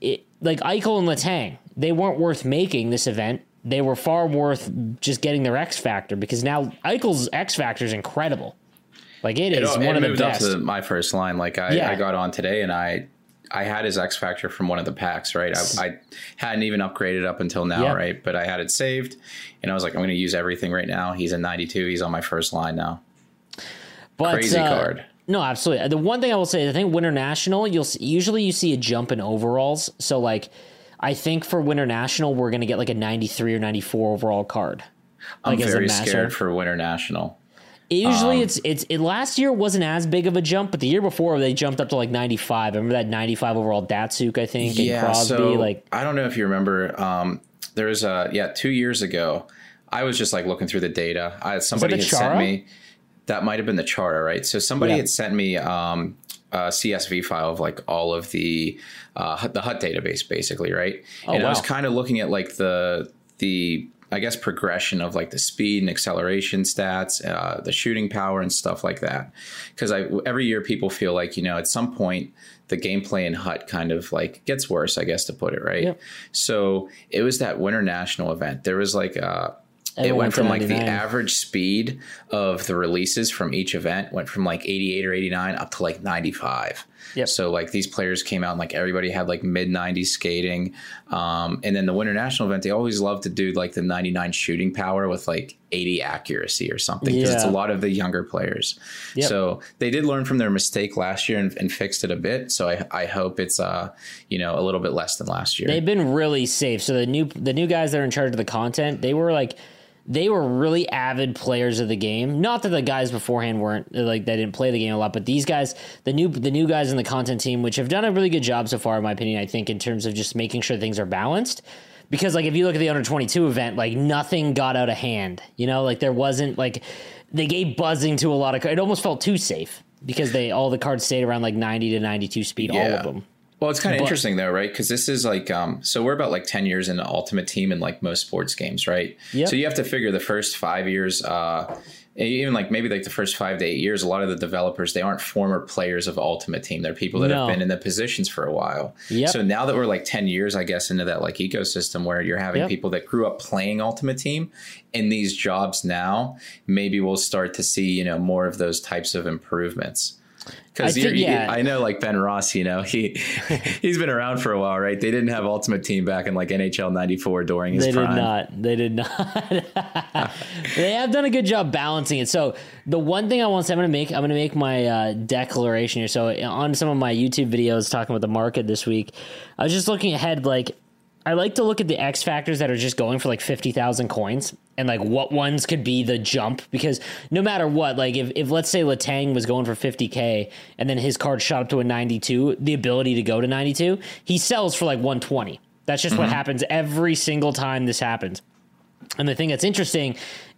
Speaker 3: it, like Eichel and Letang, they weren't worth making this event. They were far worth just getting their X factor because now Eichel's X factor is incredible. Like it is
Speaker 4: It,
Speaker 3: one
Speaker 4: it
Speaker 3: of the
Speaker 4: moved up to my first line. Like I,
Speaker 3: Yeah.
Speaker 4: I got on today and I I had his X Factor from one of the packs, right? I, I hadn't even upgraded up until now,
Speaker 3: Yeah.
Speaker 4: right? But I had it saved and I was like, I'm going to use everything right now. He's a 92. He's on my first line now.
Speaker 3: But,
Speaker 4: Crazy
Speaker 3: uh,
Speaker 4: card.
Speaker 3: No, absolutely. The one thing I will say, I think Winter National, you'll see, usually you see a jump in overalls. So like, I think for Winter National, we're gonna get like a ninety three or ninety four overall card.
Speaker 4: I'm
Speaker 3: Like, a
Speaker 4: very scared for Winter National.
Speaker 3: Usually
Speaker 4: Um,
Speaker 3: it's it's it last year wasn't as big of a jump, but the year before they jumped up to like ninety five. Remember that ninety five overall Datsyuk, I think, and Crosby.
Speaker 4: so
Speaker 3: like
Speaker 4: I don't know if you remember. Um, there was a yeah, two years ago. I was just like looking through the data. I somebody had
Speaker 3: Chara?
Speaker 4: sent me. That might have been the Chara, right? So somebody
Speaker 3: Yeah.
Speaker 4: had sent me um, a CSV file of like all of the uh, the HUT database, basically, right?
Speaker 3: Oh,
Speaker 4: and I was kind of looking at like the the I guess progression of like the speed and acceleration stats, uh, the shooting power and stuff like that. Because I every year people feel like you know at some point the gameplay in HUT kind of like gets worse, I guess to put it right.
Speaker 3: Yep.
Speaker 4: So it was that Winter National event. There was like it went from like the average speed of the releases from each event went from like 88 or 89 up to like 95.
Speaker 3: Yep.
Speaker 4: So like these players came out and like everybody had like mid 90s skating. Um, and then the Winter National event, they always love to do like the 99 shooting power with like 80 accuracy or something because it's a lot of the younger players.
Speaker 3: Yep.
Speaker 4: So they did learn from their mistake last year and, and fixed it a bit. So I, I hope it's uh you know a little bit less than last year.
Speaker 3: They've been really safe. So the new the new guys that are in charge of the content, they were like they were really avid players of the game. Not that the guys beforehand weren't like they didn't play the game a lot, but these guys, the new the new guys in the content team, which have done a really good job so far, in my opinion, I think in terms of just making sure things are balanced. Because like if you look at the under twenty two event, like nothing got out of hand. You know, like there wasn't like they gave buzzing to a lot of. It almost felt too safe because they all the cards stayed around like ninety to ninety two speed, all of them.
Speaker 4: Well, it's kind of
Speaker 3: But-
Speaker 4: interesting though, right? Because this is like, um, so we're about like ten years into Ultimate Team in like most sports games, right?
Speaker 3: Yep.
Speaker 4: So you have to figure the first five years, uh, even like maybe like the first five to eight years, a lot of the developers they aren't former players of Ultimate Team. They're people that
Speaker 3: No.
Speaker 4: have been in the positions for a while.
Speaker 3: Yep.
Speaker 4: So now that we're like ten years, I guess, into that like ecosystem where you're having
Speaker 3: Yep.
Speaker 4: people that grew up playing Ultimate Team in these jobs now, maybe we'll start to see you know more of those types of improvements. Because
Speaker 3: yeah.
Speaker 4: I know, like Ben Ross, you know, he [LAUGHS] he's been around for a while, right? They didn't have Ultimate Team back in like NHL '94 during his
Speaker 3: They
Speaker 4: prime.
Speaker 3: did not. They did not. [LAUGHS] they have done a good job balancing it. So the one thing I want to say, I'm going to make, I'm going to make my uh, declaration here. So on some of my YouTube videos talking about the market this week, I was just looking ahead. Like I like to look at the X factors that are just going for like fifty thousand coins. And like what ones could be the jump because no matter what, like if, if let's say Letang was going for 50k and then his card shot up to a 92, the ability to go to 92, he sells for like 120. That's just what mm-hmm. happens every single time this happens. And the thing that's interesting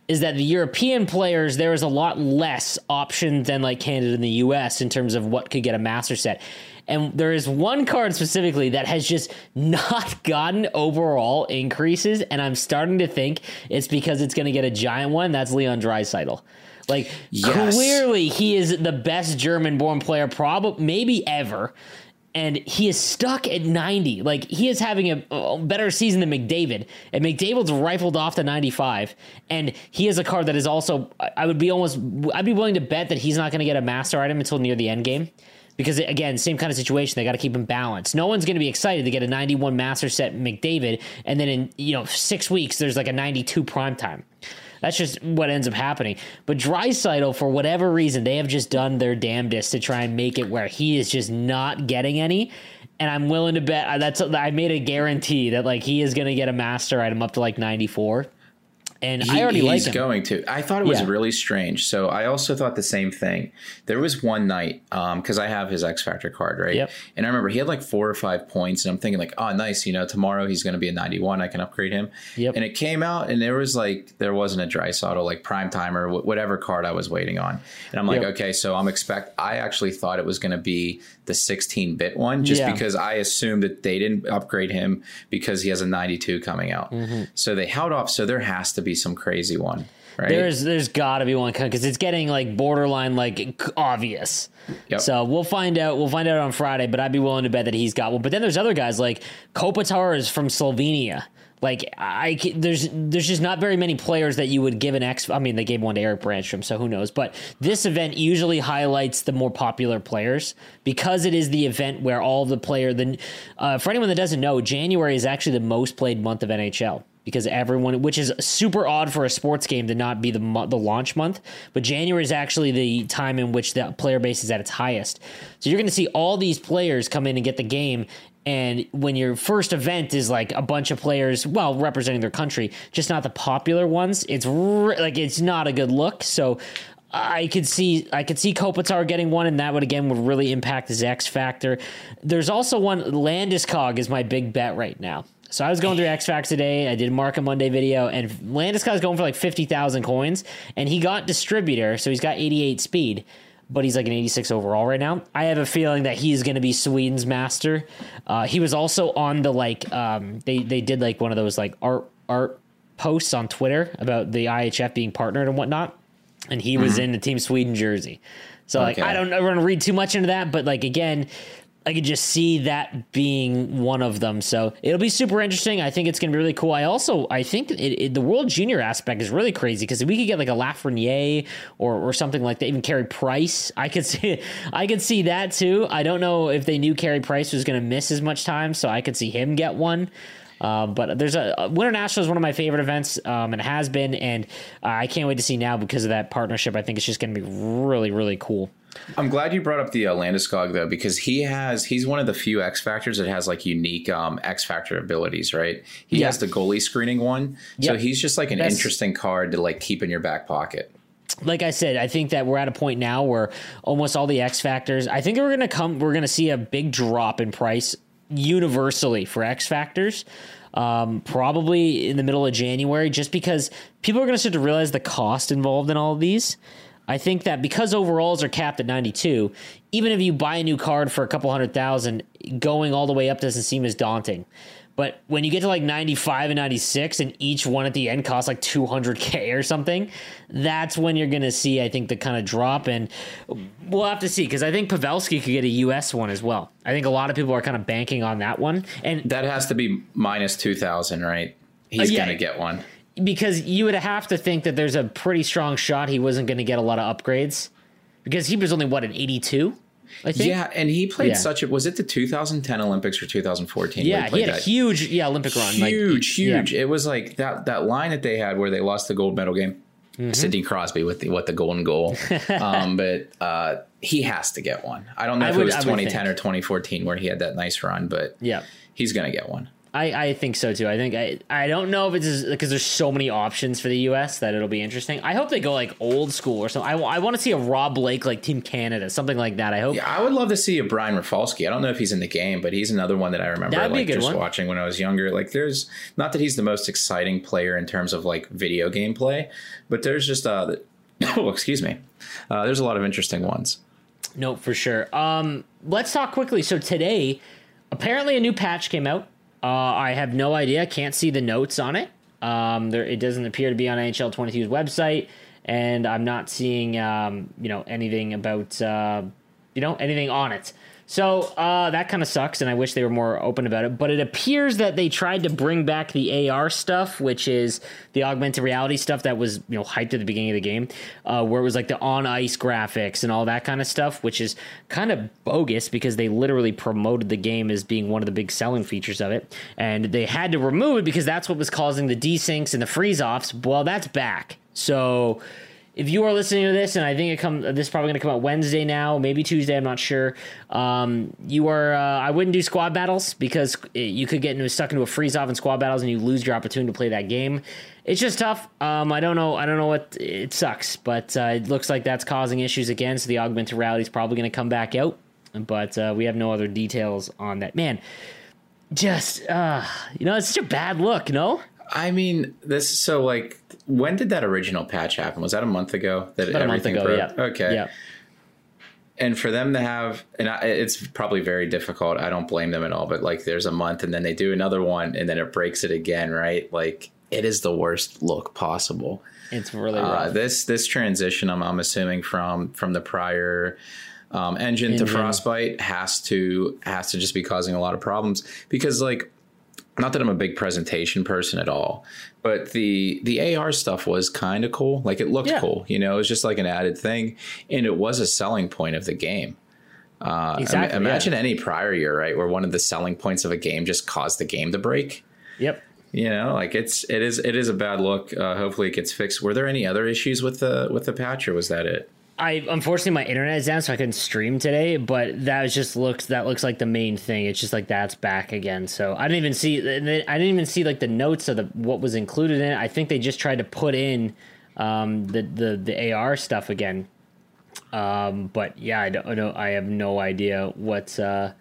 Speaker 3: is that the European players, there is a lot less option than like Canada and the US in terms of what could get a master set. And there is one card specifically that has just [LAUGHS] not gotten overall increases. And I'm starting to think it's because it's going to get a giant one. That's Leon Draisaitl. Like
Speaker 4: Yes.
Speaker 3: clearly he is the best German born player, probably maybe ever and he is stuck at 90. Like he is having a, a better season than McDavid, and McDavid's rifled off to 95. And he has a card that is also. I would be almost. I'd be willing to bet that he's not going to get a master item until near the end game. Because again, same kind of situation. They got to keep him balanced. No one's going to be excited to get a 91 master set McDavid, and then in you know six weeks there's like a 92 prime time. That's just what ends up happening. But Draisaitl, for whatever reason, they have just done their damnedest to try and make it where he is just not getting any. And I'm willing to bet uh, that's I made a guarantee that like he is going to get a master item up to like 94. And I already
Speaker 4: He-
Speaker 3: like
Speaker 4: he's
Speaker 3: him.
Speaker 4: going to. I thought it was
Speaker 3: Yeah.
Speaker 4: really strange. So I also thought the same thing. There was one night because I have his X Factor card, right?
Speaker 3: Yep.
Speaker 4: And I remember he had like four or five points, and I'm thinking like, oh, nice. You know, tomorrow he's going to be a 91. I can upgrade him.
Speaker 3: Yep.
Speaker 4: And it came out, and there was like there wasn't a Draisaitl like prime timer, wh- whatever card I was waiting on. And I'm like,
Speaker 3: Yep.
Speaker 4: okay, so I'm expect. I actually thought it was going to be the 16 bit one, just
Speaker 3: Yeah.
Speaker 4: because I assumed that they didn't upgrade him because he has a 92 coming out.
Speaker 3: Mm-hmm.
Speaker 4: So they held off. So there has to be some crazy one, right?
Speaker 3: There's there's got to be one because it's getting like borderline like obvious.
Speaker 4: Yep.
Speaker 3: So we'll find out. We'll find out on Friday. But I'd be willing to bet that he's got one. But then there's other guys like Kopitar is from Slovenia. Like I, there's there's just not very many players that you would give an X. I mean, they gave one to Erik Brännström, so who knows? But this event usually highlights the more popular players because it is the event where all the player. The uh, for anyone that doesn't know, January is actually the most played month of NHL because everyone, which is super odd for a sports game to not be the the launch month, but January is actually the time in which the player base is at its highest. So you're going to see all these players come in and get the game. And when your first event is like a bunch of players, well, representing their country, just not the popular ones, it's like it's not a good look. So I could see I could see Kopitar getting one, and that would again would really impact his X factor. There's also one Landeskog is my big bet right now. So I was going through X Factor today. I did a Mark a Monday video, and Landeskog is going for like fifty thousand coins, and he got distributor, so he's got eighty eight speed. but he's like an 86 overall right now. I have a feeling that he's going to be Sweden's master. Uh, he was also on the like um, they they did like one of those like art art posts on Twitter about the IIHF being partnered and whatnot, and he was in the Team Sweden jersey. So like I don't want to read too much into that, but like again, I could just see that being one of them. So it'll be super interesting. I think it's going to be really cool. I also I think it, it, the World Junior aspect is really crazy because we could get like a Lafreniere or or something like that. Even Carey Price, I could [LAUGHS] see I could see that too. I don't know if they knew Carey Price was going to miss as much time, so I could see him get one. Um, but there's a Winter National is one of my favorite events, um, and has been, and uh, I can't wait to see now because of that partnership. I think it's just going to be really, really cool.
Speaker 4: I'm glad you brought up the uh, Landeskog though, because he has he's one of the few X factors that has like unique um, X factor abilities, right? He
Speaker 3: Yeah.
Speaker 4: has the goalie screening one, so he's just like an
Speaker 3: That's-
Speaker 4: interesting card to like keep in your back pocket.
Speaker 3: like I said, I think that we're at a point now where almost all the X factors. I think we're gonna come. We're gonna see a big drop in price universally for X factors. Um, probably in the middle of January, just because people are gonna start to realize the cost involved in all of these. I think that because overalls are capped at 92, even if you buy a new card for a couple hundred thousand, going all the way up doesn't seem as daunting. But when you get to like 95 and 96 and each one at the end costs like 200k or something, that's when you're going to see I think the kind of drop and we'll have to see cuz I think Pavelski could get a US one as well. I think a lot of people are kind of banking on that one and
Speaker 4: That has to be minus two thousand, right? He's
Speaker 3: Uh, yeah.
Speaker 4: gonna get one.
Speaker 3: Because you would have to think that there's a pretty strong shot he wasn't going to get a lot of upgrades because he was only what an 82 I think.
Speaker 4: Yeah, and he played
Speaker 3: Yeah.
Speaker 4: such a was it the 2010 Olympics or 2014?
Speaker 3: Yeah, he
Speaker 4: played
Speaker 3: had a huge yeah Olympic run. like,
Speaker 4: huge,
Speaker 3: yeah.
Speaker 4: huge. It was like that that line that they had where they lost the gold medal game.
Speaker 3: Mm-hmm.
Speaker 4: Sidney Crosby with the what the golden goal, [LAUGHS] um, but uh, he has to get one. I don't know
Speaker 3: I
Speaker 4: if
Speaker 3: would-
Speaker 4: it was 2010 or 2014 where he had that nice run, but
Speaker 3: Yeah.
Speaker 4: he's gonna get one.
Speaker 3: I, I think so too. I think I I don't know if it's because there's so many options for the U.S. that it'll be interesting. I hope they go like old school or something. I, I want to see a Rob Blake like Team Canada, something like that. I hope.
Speaker 4: Yeah, I would love to see a Brian Rafalski. I don't know if he's in the game, but he's another one that I remember
Speaker 3: That'd be a
Speaker 4: like just
Speaker 3: one.
Speaker 4: watching when I was younger. Like there's not that he's the most exciting player in terms of like video game play, but there's just uh the- [COUGHS] oh, excuse me. Uh, there's a lot of interesting ones.
Speaker 3: No, for sure. Um, let's talk quickly. So today, apparently a new patch came out. Uh, I have no idea. Can't see the notes on it. Um, there, it doesn't appear to be on NHL 22's website, and I'm not seeing um, you know anything about uh, you know anything on it. So uh, that kind of sucks, and I wish they were more open about it. But it appears that they tried to bring back the AR stuff, which is the augmented reality stuff that was you know hyped at the beginning of the game, uh, where it was like the on ice graphics and all that kind of stuff, which is kind of bogus because they literally promoted the game as being one of the big selling features of it, and they had to remove it because that's what was causing the desyncs and the freeze offs. Well, that's back. So if you are listening to this, and I think it come this is probably going to come out Wednesday now, maybe Tuesday, I'm not sure. Um, you are uh, I wouldn't do squad battles because you could get into, stuck into a freeze off in squad battles and you lose your opportunity to play that game. It's just tough. Um, I don't know. I don't know what it sucks, but uh, it looks like that's causing issues again. So the augmented reality is probably going to come back out, but uh, we have no other details on that. Man, just uh, you know, it's such a bad look. No.
Speaker 4: I mean, this so like when did that original patch happen? Was that a month ago? That
Speaker 3: About a month
Speaker 4: everything
Speaker 3: ago,
Speaker 4: broke?
Speaker 3: yeah.
Speaker 4: Okay.
Speaker 3: Yeah.
Speaker 4: And for them to have, and I, it's probably very difficult. I don't blame them at all. But like, there's a month, and then they do another one, and then it breaks it again, right? Like, it is the worst look possible.
Speaker 3: It's really
Speaker 4: Uh, this this transition, I'm, I'm assuming from from the prior um, engine, to frostbite has to has to just be causing a lot of problems because like not that I'm a big presentation person at all, but the the AR stuff was kind of cool. Like it looked
Speaker 3: Yeah.
Speaker 4: cool, you know, it was just like an added thing, and it was a selling point of the game. Uh,
Speaker 3: Exactly,
Speaker 4: im-
Speaker 3: yeah.
Speaker 4: imagine any prior year, right, where one of the selling points of a game just caused the game to break.
Speaker 3: Yep.
Speaker 4: You know, like it's it is it is a bad look. Uh, hopefully, it gets fixed. Were there any other issues with the with the patch, or was that it?
Speaker 3: I unfortunately my internet is down, so I couldn't stream today. But that was just looks that looks like the main thing. It's just like that's back again. So I didn't even see I didn't even see like the notes of the what was included in it. I think they just tried to put in um, the the the AR stuff again. Um, but yeah, I don't know. I have no idea what uh,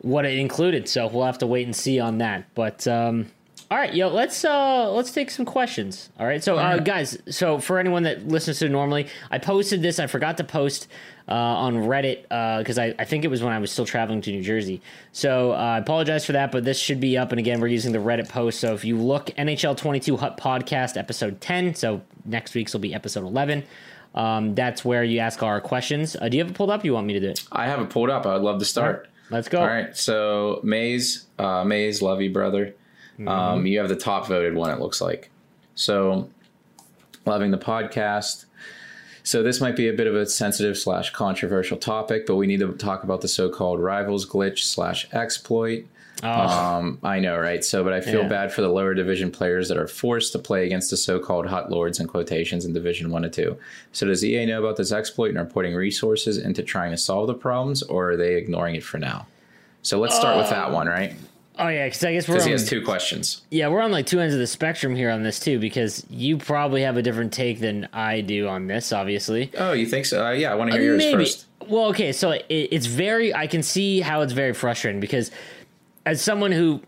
Speaker 3: what it included. So we'll have to wait and see on that. But um, All right, yo, let's uh let's take some questions. All right, so uh, guys, so for anyone that listens to it normally, I posted this. I forgot to post uh, on Reddit because I, I think it was when I was still traveling to New Jersey. So uh, I apologize for that, but this should be up. And again, we're using the Reddit post. So if you look, NHL 22 Hut Podcast, episode 10. So next week's will be episode 11. Um, that's where you ask our questions. Uh, do you have it pulled up? You want me to do it?
Speaker 4: I have it pulled up. I would love to start.
Speaker 3: Let's go.
Speaker 4: All right. So Maze, uh, Maze, love you, brother. Um, you have the top voted one. It looks like. So, loving the podcast. So this might be a bit of a sensitive slash controversial topic, but we need to talk about the so-called rivals glitch slash exploit. Um, I know, right? So, but I feel
Speaker 3: Yeah.
Speaker 4: bad for the lower division players that are forced to play against the so-called hot lords and quotations in Division One and Two. So, does EA know about this exploit and are putting resources into trying to solve the problems, or are they ignoring it for now? So let's start with that one, right?
Speaker 3: Oh yeah, because I guess we're
Speaker 4: Because he
Speaker 3: on,
Speaker 4: has two questions.
Speaker 3: yeah we're on like two ends of the spectrum here on this too. Because you probably have a different take than I do on this, obviously.
Speaker 4: Oh, you think so? Uh, yeah, I want to hear yours first.
Speaker 3: Well, okay, so it, it's very. I can see how it's very frustrating because, as someone who,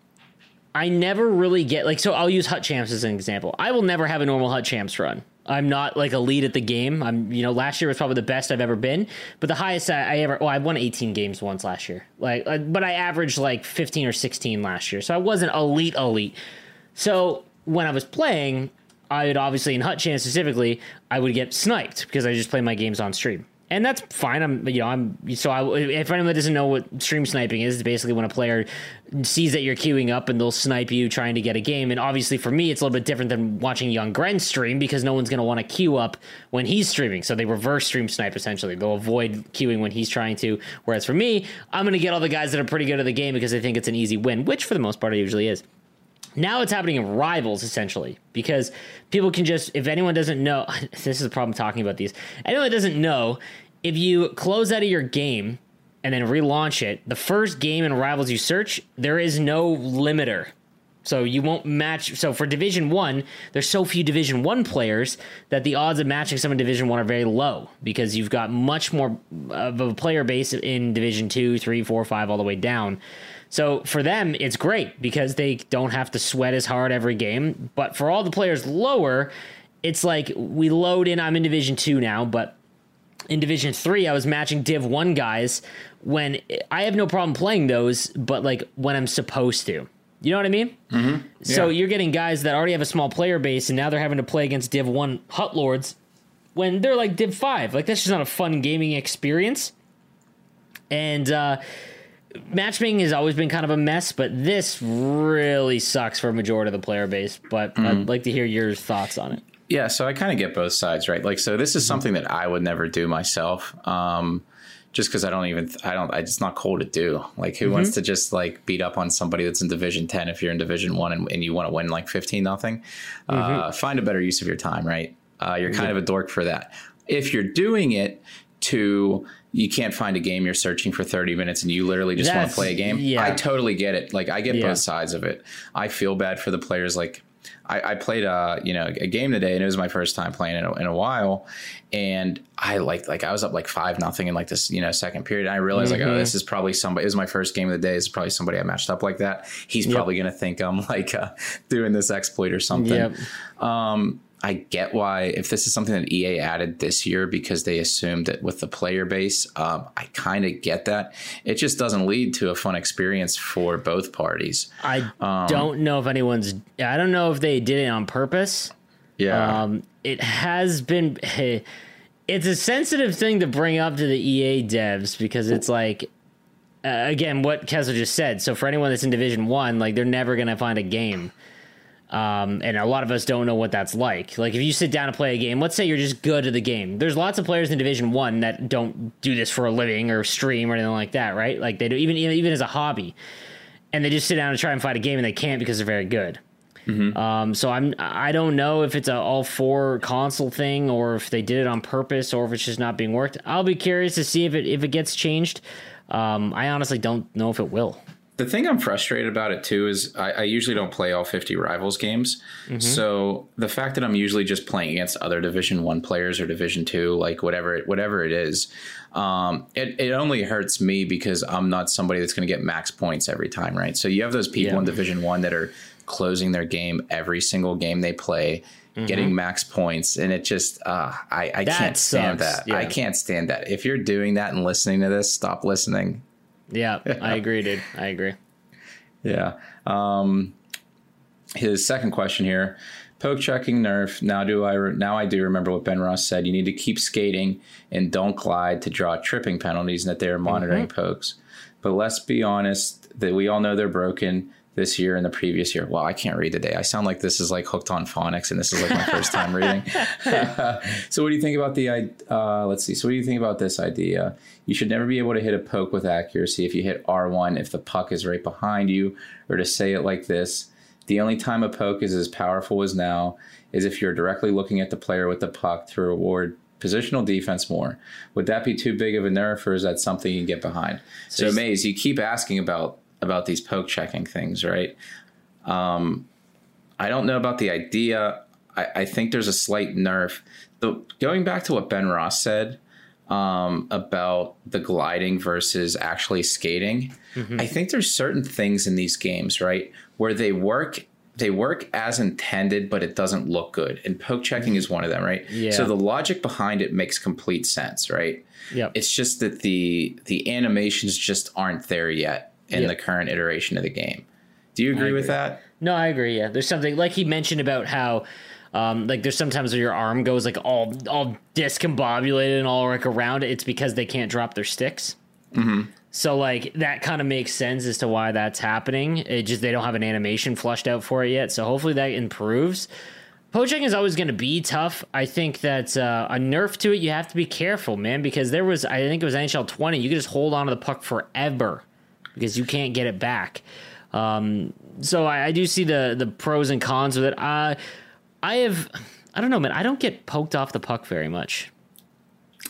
Speaker 3: I never really get like. So I'll use Hut Champs as an example. I will never have a normal Hut Champs run. I'm not like elite at the game. I'm, you know, last year was probably the best I've ever been, but the highest I, I ever. Well, I won 18 games once last year. Like, uh, but I averaged like 15 or 16 last year, so I wasn't elite elite. So when I was playing, I would obviously in Hut Champs specifically, I would get sniped because I just play my games on stream. And that's fine. I'm, you know, I'm so. I, if anyone doesn't know what stream sniping is, it's basically when a player sees that you're queuing up and they'll snipe you trying to get a game. And obviously, for me, it's a little bit different than watching Young Gren stream because no one's going to want to queue up when he's streaming. So they reverse stream snipe essentially. They'll avoid queuing when he's trying to. Whereas for me, I'm going to get all the guys that are pretty good at the game because they think it's an easy win, which for the most part it usually is. Now it's happening in rivals essentially because people can just if anyone doesn't know [LAUGHS] this is the problem talking about these. Anyone that doesn't know, if you close out of your game and then relaunch it, the first game in rivals you search, there is no limiter. So you won't match. So for Division One, there's so few Division One players that the odds of matching someone in Division One are very low because you've got much more of a player base in Division Two, Three, Four, Five, all the way down. So for them, it's great because they don't have to sweat as hard every game. But for all the players lower, it's like we load in. I'm in Division Two now, but in Division Three, I was matching Div One guys when I have no problem playing those, but like when I'm supposed to. You know what I mean? Mm-hmm. So you're getting guys that already have a small player base, and now they're having to play against Div One Hut Lords when they're like Div Five. Like that's just not a fun gaming experience. And uh, matchmaking has always been kind of a mess, but this really sucks for a majority of the player base. But I'd like to hear your thoughts on it.
Speaker 4: Yeah, so I kind of get both sides, right? Like, so this is something that I would never do myself, um, just because I don't even, I don't, it's not cool to do. Like, who wants to just like beat up on somebody that's in Division Ten if you're in Division One and, and you want to win like fifteen nothing? Uh, find a better use of your time, right? Uh, you're kind of a dork for that. If you're doing it to you can't find a game you're searching for 30 minutes and you literally just want to play a game.
Speaker 3: yeah.
Speaker 4: i totally get it. Like i get
Speaker 3: Yeah.
Speaker 4: both sides of it. I feel bad for the players. Like I, I played a you know a game today and it was my first time playing in a, in a while. And I like like I was up like five nothing in like this you know second period. And I realized like
Speaker 3: Mm-hmm.
Speaker 4: oh this is probably somebody it was my first game of the day. This is probably somebody I matched up like that. He's probably gonna think I'm like uh, [LAUGHS] doing this exploit or something.
Speaker 3: Yep.
Speaker 4: um, I get why if this is something that EA added this year because they assumed that with the player base, um, I kind of get that. It just doesn't lead to a fun experience for both parties.
Speaker 3: I
Speaker 4: Um,
Speaker 3: don't know if anyone's. I don't know if they did it on purpose.
Speaker 4: Yeah,
Speaker 3: Um, it has been. [LAUGHS] It's a sensitive thing to bring up to the EA devs because it's like, uh, again, what Kessler just said. So for anyone that's in Division One, like they're never gonna find a game. Um, and a lot of us don't know what that's like. Like if you sit down and play a game, let's say you're just good at the game. There's lots of players in Division One that don't do this for a living or stream or anything like that, right? Like they do even even as a hobby, and they just sit down and try and fight a game and they can't because they're very good. Um, so I'm I don't know if it's a all four console thing or if they did it on purpose or if it's just not being worked. I'll be curious to see if it if it gets changed. Um, I honestly don't know if it will.
Speaker 4: The thing I'm frustrated about it too is I, I usually don't play all 50 rivals games. Mm-hmm. So the fact that I'm usually just playing against other Division One players or Division Two, like whatever it, whatever it is, um, it, it only hurts me because I'm not somebody that's going to get max points every time, right? So you have those people yeah. in Division One that are closing their game every single game they play. Mm-hmm. getting max points and it just uh, I, I can't stand that yeah. I can't stand that if you're doing that and listening to this stop listening [LAUGHS]
Speaker 3: yeah, I agree, dude. I agree.
Speaker 4: Yeah. Um, his second question here: poke checking nerf. Now do I re- now I do remember what Ben Ross said. You need to keep skating and don't glide to draw tripping penalties, and that they are monitoring mm-hmm. pokes. But let's be honest, that we all know they're broken this year and the previous year. Well, I can't read today. I sound like this is like hooked on phonics, and this is like my first time reading. [LAUGHS] [LAUGHS] so, what do you think about the? Uh, let's see. So, what do you think about this idea? You should never be able to hit a poke with accuracy if you hit R one if the puck is right behind you, or to say it like this. The only time a poke is as powerful as now is if you're directly looking at the player with the puck to reward positional defense more. Would that be too big of a nerf, or is that something you can get behind? So, so Maze, you keep asking about about these poke checking things, right? Um, I don't know about the idea. I, I think there's a slight nerf. The, going back to what Ben Ross said um, about the gliding versus actually skating, mm-hmm. I think there's certain things in these games, right, where they work they work as intended, but it doesn't look good. And poke checking is one of them, right? Yeah. So the logic behind it makes complete sense, right?
Speaker 3: Yeah.
Speaker 4: It's just that the the animations just aren't there yet in yep. the current iteration of the game. Do you agree, agree, with that?
Speaker 3: No, I agree. Yeah, there's something like he mentioned about how. Um, like there's sometimes where your arm goes like all all discombobulated and all like around it. It's because they can't drop their sticks.
Speaker 4: Mm-hmm.
Speaker 3: So like that kind of makes sense as to why that's happening. It just they don't have an animation flushed out for it yet. So hopefully that improves. Poaching is always going to be tough. I think that uh, a nerf to it, you have to be careful, man, because there was I think it was NHL 20. You could just hold on to the puck forever because you can't get it back. Um, so I, I, do see the the pros and cons with it. Uh, I have, I don't know, man. I don't get poked off the puck very much.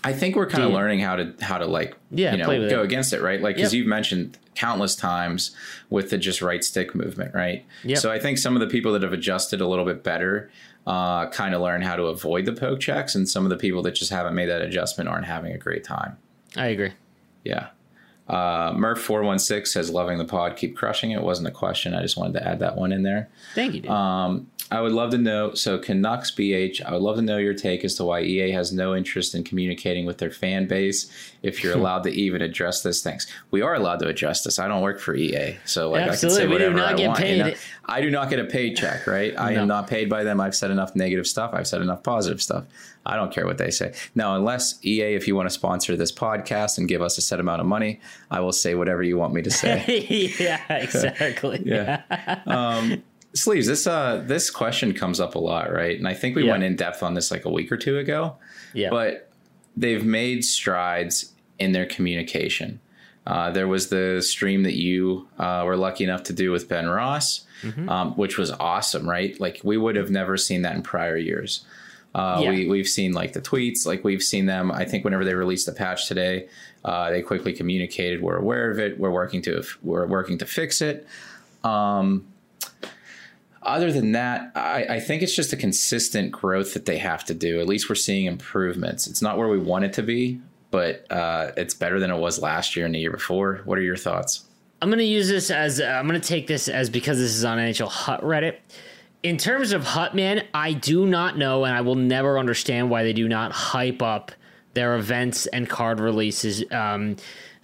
Speaker 4: I think we're kind of learning how to how to like yeah, you know go it. against it, right? Like because yep. you've mentioned countless times with the just right stick movement, right?
Speaker 3: Yep.
Speaker 4: So I think some of the people that have adjusted a little bit better uh, kind of learn how to avoid the poke checks, and some of the people that just haven't made that adjustment aren't having a great time.
Speaker 3: I agree.
Speaker 4: Yeah. Uh, Murph416 says, loving the pod, keep crushing it. Wasn't a question. I just wanted to add that one in there.
Speaker 3: Thank you. Dude.
Speaker 4: Um, I would love to know. So, Canucks BH, I would love to know your take as to why EA has no interest in communicating with their fan base. If you're [LAUGHS] allowed to even address this, thanks. We are allowed to address this. I don't work for EA, so like Absolutely. I can say whatever I want. You know? I do not get a paycheck, right? I no. am not paid by them. I've said enough negative stuff. I've said enough positive stuff. I don't care what they say. Now, unless EA, if you want to sponsor this podcast and give us a set amount of money, I will say whatever you want me to
Speaker 3: say. [LAUGHS] yeah, exactly. [LAUGHS]
Speaker 4: yeah. Um, sleeves this uh this question comes up a lot right? And i think we yeah. went in depth on this like a week or two ago.
Speaker 3: Yeah.
Speaker 4: But they've made strides in their communication. Uh, there was the stream that you uh, were lucky enough to do with ben ross mm-hmm. um, which was awesome right? Like we would have never seen that in prior years. Uh, yeah. we, we've seen like the tweets like we've seen them. I think whenever they released the patch today uh, they quickly communicated we're aware of it. We're working to we're working to fix it. Um, other than that, I, I, think it's just a consistent growth that they have to do. At least we're seeing improvements. It's not where we want it to be, but uh, it's better than it was last year and the year before. What are your thoughts?
Speaker 3: I'm going to use this as uh, I'm going to take this as because this is on NHL Hut Reddit. In terms of Hut, man, I do not know, and I will never understand why they do not hype up their events and card releases. Um,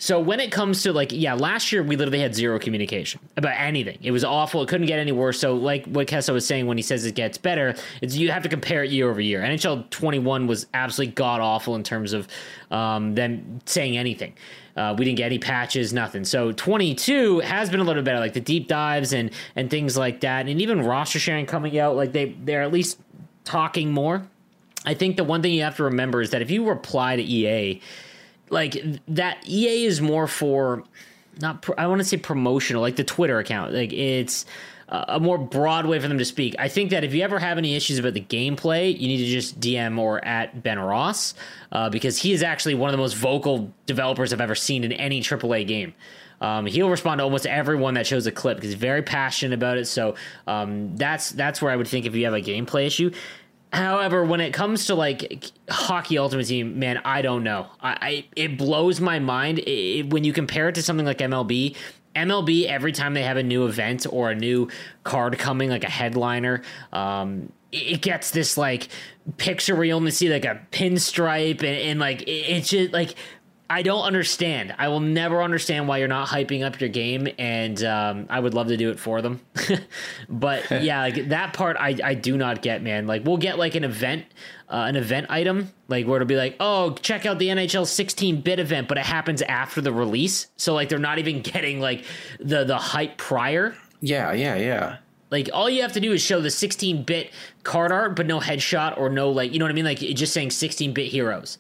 Speaker 3: so when it comes to like, yeah, last year we literally had zero communication about anything. It was awful. It couldn't get any worse. So like what Kessa was saying when he says it gets better, you have to compare it year over year. NHL 21 was absolutely god awful in terms of um, them saying anything. Uh, we didn't get any patches, nothing. So 22 has been a little better, like the deep dives and and things like that, and even roster sharing coming out. Like they they're at least talking more. I think the one thing you have to remember is that if you reply to EA like that EA is more for not I want to say promotional, like the Twitter account. Like it's a more broad way for them to speak. I think that if you ever have any issues about the gameplay, you need to just DM or at Ben Ross uh, because he is actually one of the most vocal developers I've ever seen in any AAA game. Um, he'll respond to almost everyone that shows a clip because he's very passionate about it. So um, that's that's where I would think if you have a gameplay issue. However, when it comes to like hockey ultimate team, man, I don't know. I, I it blows my mind it, it, when you compare it to something like MLB. MLB every time they have a new event or a new card coming, like a headliner, um, it gets this like picture where you only see like a pinstripe and, and like it, it's just like I don't understand. I will never understand why you're not hyping up your game, and um, I would love to do it for them. [LAUGHS] but [LAUGHS] yeah, like that part, I, I do not get, man. Like we'll get like an event, uh, an event item, like where it'll be like, oh, check out the NHL 16 bit event, but it happens after the release, so like they're not even [LAUGHS] getting like the the hype prior.
Speaker 4: Yeah, yeah, yeah.
Speaker 3: Like all you have to do is show the 16 bit card art, but no headshot or no like you know what I mean, like just saying 16 bit heroes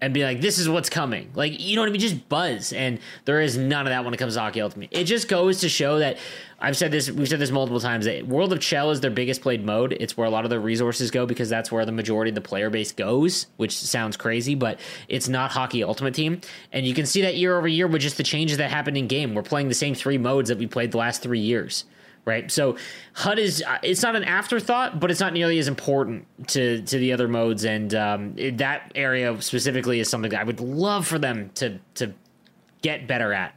Speaker 3: and be like, this is what's coming. Like, you know what I mean? Just buzz. And there is none of that when it comes to Hockey Ultimate. It just goes to show that I've said this, we've said this multiple times that World of Chell is their biggest played mode. It's where a lot of the resources go because that's where the majority of the player base goes, which sounds crazy, but it's not Hockey Ultimate Team. And you can see that year over year with just the changes that happened in game. We're playing the same three modes that we played the last three years right? So HUT is uh, it's not an afterthought, but it's not nearly as important to to the other modes, and um, that area specifically is something that I would love for them to to get better at.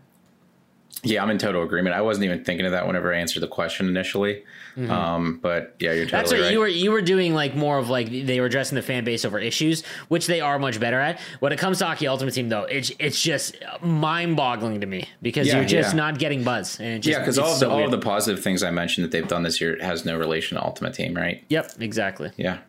Speaker 4: Yeah, I'm in total agreement. I wasn't even thinking of that whenever I answered the question initially. Mm-hmm. Um, but yeah, you're totally
Speaker 3: That's what
Speaker 4: right.
Speaker 3: you were you were doing like more of like they were addressing the fan base over issues, which they are much better at. When it comes to Hockey Ultimate Team, though, it's it's just mind boggling to me because
Speaker 4: Yeah,
Speaker 3: you're just
Speaker 4: yeah.
Speaker 3: not getting buzz. And it just,
Speaker 4: yeah, because all of
Speaker 3: so
Speaker 4: all of the positive things I mentioned that they've done this year has no relation to Ultimate Team, right?
Speaker 3: Yep, exactly.
Speaker 4: Yeah.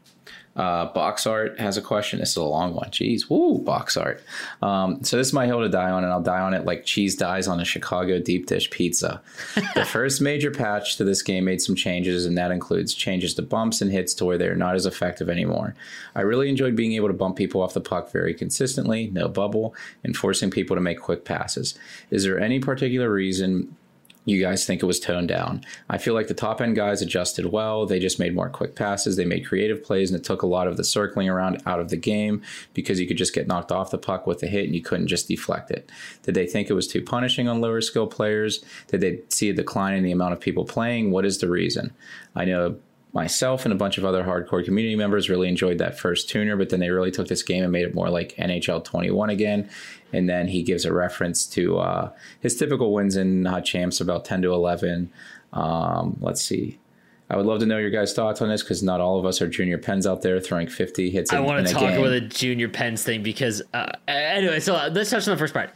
Speaker 4: Uh, box art has a question. This is a long one. Jeez, woo, box art. Um, so this is my hill to die on, and I'll die on it like cheese dies on a Chicago deep dish pizza. [LAUGHS] the first major patch to this game made some changes, and that includes changes to bumps and hits to where they're not as effective anymore. I really enjoyed being able to bump people off the puck very consistently, no bubble, and forcing people to make quick passes. Is there any particular reason you guys think it was toned down. I feel like the top end guys adjusted well. They just made more quick passes. They made creative plays, and it took a lot of the circling around out of the game because you could just get knocked off the puck with a hit and you couldn't just deflect it. Did they think it was too punishing on lower skill players? Did they see a decline in the amount of people playing? What is the reason? I know myself and a bunch of other hardcore community members really enjoyed that first tuner, but then they really took this game and made it more like NHL 21 again. And then he gives a reference to uh, his typical wins in uh, champs about 10 to 11. Um, let's see. I would love to know your guys' thoughts on this because not all of us are junior pens out there throwing 50 hits.
Speaker 3: I want to talk
Speaker 4: game.
Speaker 3: about the junior pens thing because uh, anyway. So let's touch on the first part.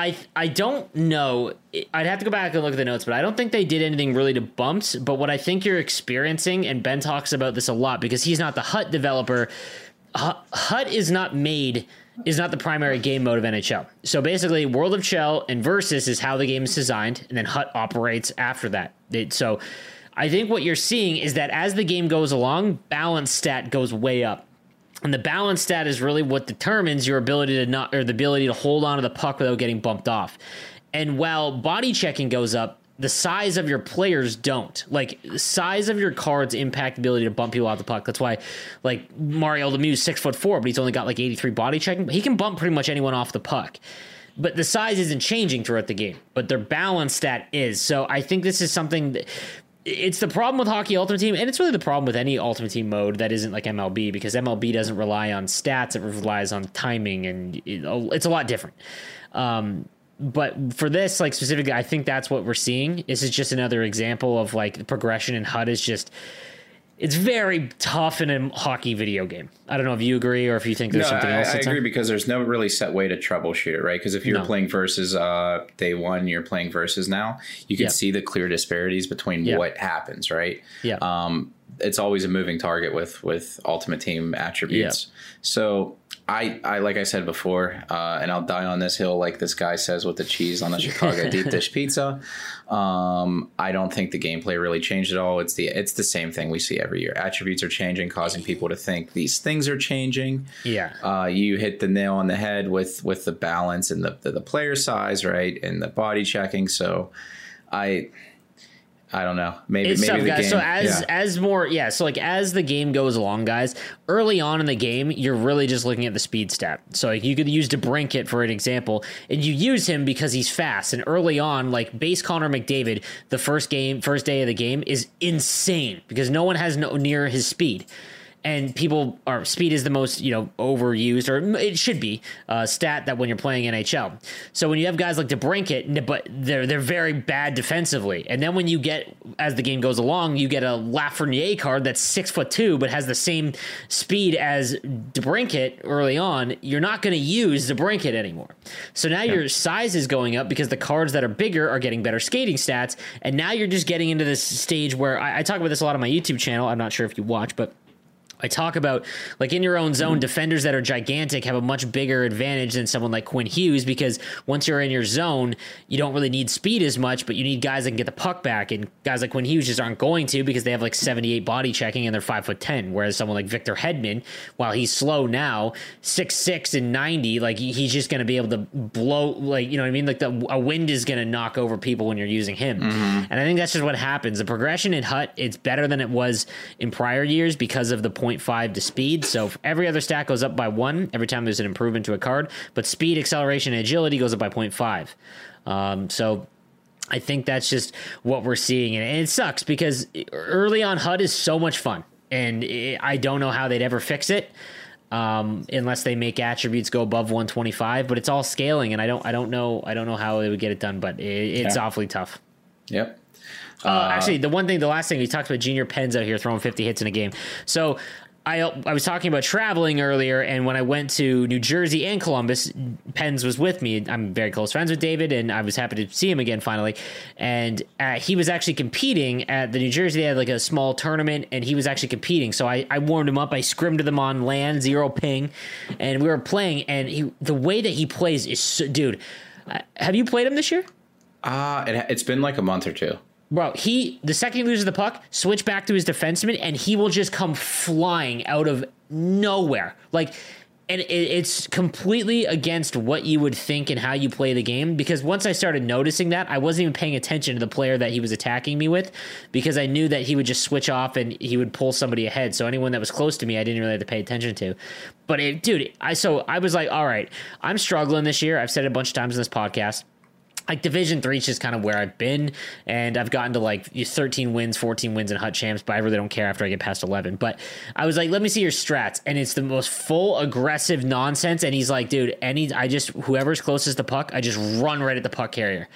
Speaker 3: I I don't know. I'd have to go back and look at the notes, but I don't think they did anything really to bumps. But what I think you're experiencing, and Ben talks about this a lot because he's not the HUT developer. HUT is not made is not the primary game mode of NHL. So basically, World of Chell and Versus is how the game is designed, and then HUT operates after that. It, so I think what you're seeing is that as the game goes along, balance stat goes way up. And the balance stat is really what determines your ability to not or the ability to hold on to the puck without getting bumped off. And while body checking goes up, the size of your players don't. Like size of your cards impact the ability to bump people off the puck. That's why, like Mario Lemieux, six foot four, but he's only got like eighty three body checking. But he can bump pretty much anyone off the puck. But the size isn't changing throughout the game. But their balance stat is. So I think this is something that it's the problem with hockey ultimate team and it's really the problem with any ultimate team mode that isn't like mlb because mlb doesn't rely on stats it relies on timing and it's a lot different. Um, but for this like specifically i think that's what we're seeing. This is just another example of like the progression in hut is just it's very tough in a hockey video game i don't know if you agree or if you think there's
Speaker 4: No,
Speaker 3: something
Speaker 4: I,
Speaker 3: else
Speaker 4: I agree because there's no really set way to troubleshoot it, right? Because if you're
Speaker 3: No.
Speaker 4: playing versus uh, day one, you're playing versus now, you can
Speaker 3: Yeah.
Speaker 4: see the clear disparities between
Speaker 3: Yeah.
Speaker 4: what happens, right?
Speaker 3: Yeah.
Speaker 4: Um, it's always a moving target with with ultimate team attributes. So I, I like I said before, uh, and I'll die on this hill like this guy says with the cheese on the Chicago deep dish [LAUGHS] pizza. Um, I don't think the gameplay really changed at all. It's the it's the same thing we see every year. Attributes are changing, causing people to think these things are changing
Speaker 3: yeah
Speaker 4: uh, you hit the nail on the head with with the balance and the, the the player size, right, and the body checking. So, I I don't know. Maybe
Speaker 3: it's
Speaker 4: maybe
Speaker 3: tough, guys.
Speaker 4: game.
Speaker 3: So as
Speaker 4: yeah.
Speaker 3: as more, yeah. So like as the game goes along, guys, early on in the game, you're really just looking at the speed stat. So like you could use DeBrincat for an example, and you use him because he's fast. And early on, like base Connor McDavid, the first game, first day of the game is insane because no one has no near his speed and people are speed is the most you know overused or it should be uh, stat that when you're playing NHL. So when you have guys like DeBrincat, but they're they're very bad defensively, and then when you get as the game goes along, you get a Lafreniere card that's six foot two but has the same speed as DeBrincat early on. You're not going to use DeBrincat anymore. So now your size is going up because the cards that are bigger are getting better skating stats, and now you're just getting into this stage where I, I talk about this a lot on my YouTube channel. I'm not sure if you watch, but I talk about like in your own zone, mm-hmm. defenders that are gigantic have a much bigger advantage than someone like Quinn Hughes because once you're in your zone, you don't really need speed as much, but you need guys that can get the puck back. And guys like Quinn Hughes just aren't going to because they have like 78 body checking and they're five foot ten. Whereas someone like Victor Hedman, while he's slow now, six six and 90, like he's just going to be able to blow like you know what I mean. Like the a wind is going to knock over people when you're using him. Mm-hmm. And I think that's just what happens. The progression in Hut it's better than it was in prior years because of the point 0.5 to speed. So every other stat goes up by one every time there's an improvement to a card, but speed, acceleration, and agility goes up by 0.5. Um, so I think that's just what we're seeing, and it sucks because early on HUT is so much fun, and I don't know how they'd ever fix it um, unless they make attributes go above 125. But it's all scaling, and I don't, I don't know, I don't know how they would get it done, but it, it's
Speaker 4: Yeah.
Speaker 3: awfully tough.
Speaker 4: Yep.
Speaker 3: Uh, actually, the one thing, the last thing we talked about, Junior Pens out here throwing 50 hits in a game. So I I was talking about traveling earlier, and when I went to New Jersey and Columbus, Pens was with me. I'm very close friends with David, and I was happy to see him again finally. And uh, he was actually competing at the New Jersey. They had like a small tournament, and he was actually competing. So I, I warmed him up. I scrimmed them on LAN, zero ping, and we were playing. And he, the way that he plays is, so, dude. uh, Have you played him this year?
Speaker 4: Uh, it, it's been like a month or two.
Speaker 3: Bro, he the second he loses the puck, switch back to his defenseman, and he will just come flying out of nowhere. Like, and it, it's completely against what you would think and how you play the game. Because once I started noticing that, I wasn't even paying attention to the player that he was attacking me with, because I knew that he would just switch off and he would pull somebody ahead. So anyone that was close to me, I didn't really have to pay attention to. But it, dude, I so I was like, all right, I'm struggling this year. I've said it a bunch of times in this podcast like division three is just kind of where i've been and i've gotten to like 13 wins 14 wins in hut champs but i really don't care after i get past 11 but i was like let me see your strats and it's the most full aggressive nonsense and he's like dude any i just whoever's closest to puck i just run right at the puck carrier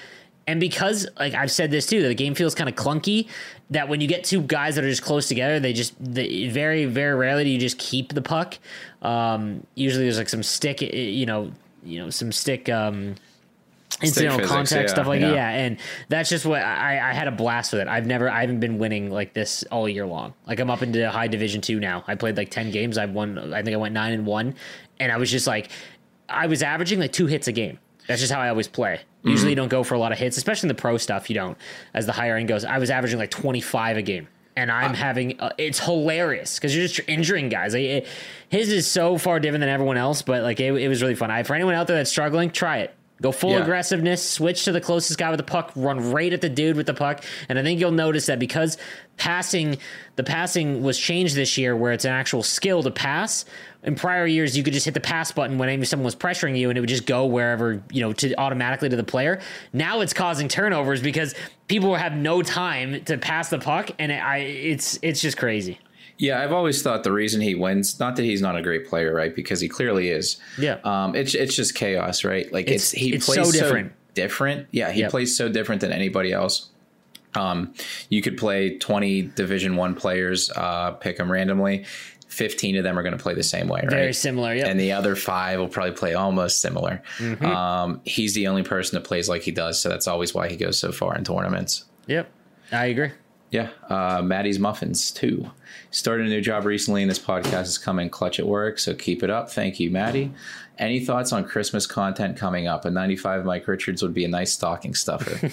Speaker 3: and because like I've said this too, the game feels kind of clunky. That when you get two guys that are just close together, they just they, very very rarely do you just keep the puck. Um, usually there's like some stick, you know, you know some stick. Um, incidental
Speaker 4: physics,
Speaker 3: contact
Speaker 4: yeah,
Speaker 3: stuff like
Speaker 4: yeah.
Speaker 3: yeah. and that's just what I, I had a blast with it. I've never i haven't been winning like this all year long. Like i'm up into high division two now. I played like 10 games. I've won i think i went nine and one. And i was just like i was averaging like two hits a game. That's just how i always play. Usually you don't go for a lot of hits especially in the pro stuff you don't as the higher end goes. I was averaging like 25 a game. And I'm having uh, it's hilarious because you're just injuring guys. Like, it, his is so far different than everyone else, but like it, it was really fun. I, for anyone out there that's struggling, try it. Go full
Speaker 4: Yeah.
Speaker 3: aggressiveness, switch to the closest guy with the puck, run right at the dude with the puck. And I think you'll notice that because passing, the passing was changed this year where it's an actual skill to pass. In prior years, you could just hit the pass button whenever someone was pressuring you and it would just go wherever, you know, to automatically to the player. Now it's causing turnovers because people have no time to pass the puck and it, I, it's, it's just crazy.
Speaker 4: Yeah, I've always thought the reason he wins, not that he's not a great player, right? Because he clearly is.
Speaker 3: Yeah.
Speaker 4: Um, it's it's just chaos, right? Like
Speaker 3: It's-
Speaker 4: it's, he
Speaker 3: it's
Speaker 4: plays
Speaker 3: so
Speaker 4: so
Speaker 3: different.
Speaker 4: different. Yeah, he
Speaker 3: Yep.
Speaker 4: plays so different than anybody else. Um, you could play twenty Division One players, uh, pick them randomly. Fifteen of them are going to play the same way, right?
Speaker 3: Very similar. Yeah.
Speaker 4: and the other five will probably play almost similar.
Speaker 3: Mm-hmm.
Speaker 4: Um, he's the only person that plays like he does, so that's always why he goes so far in tournaments.
Speaker 3: Yep. I agree.
Speaker 4: Yeah, uh, Maddie's Muffins too. Started a new job recently, and this podcast is coming clutch at work. So keep it up. Thank you, Maddie. Any thoughts on Christmas content coming up? A 95 Mike Richards would be a nice stocking stuffer.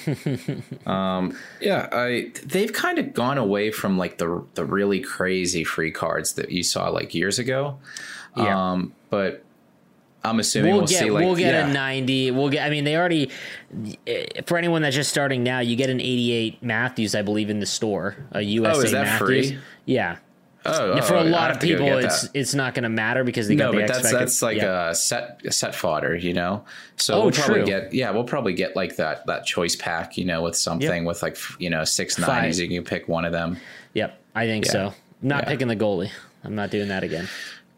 Speaker 4: [LAUGHS] um, yeah, I they've kind of gone away from like the the really crazy free cards that you saw like years ago.
Speaker 3: Yeah.
Speaker 4: Um, but I'm assuming
Speaker 3: We'll,
Speaker 4: we'll,
Speaker 3: get
Speaker 4: see like
Speaker 3: we'll get
Speaker 4: yeah.
Speaker 3: a 90. We'll get. I mean, they already eh, for anyone that's just starting now, you get an 88 Matthews, I believe, in the store. A USA
Speaker 4: Oh, is that
Speaker 3: Matthews.
Speaker 4: free?
Speaker 3: Yeah.
Speaker 4: Oh,
Speaker 3: And for
Speaker 4: oh,
Speaker 3: a lot of people, it's
Speaker 4: that.
Speaker 3: it's not going to matter because they
Speaker 4: no,
Speaker 3: got the
Speaker 4: but that's that's like
Speaker 3: yeah.
Speaker 4: a set a set fodder, you know. So
Speaker 3: Oh,
Speaker 4: we'll probably
Speaker 3: true.
Speaker 4: get yeah, we'll probably get like that that choice pack, you know, with something with like you know six nineties. You can pick one of them.
Speaker 3: Yep, I think
Speaker 4: Yeah.
Speaker 3: so. I'm not
Speaker 4: Yeah.
Speaker 3: picking the goalie. I'm not doing that again.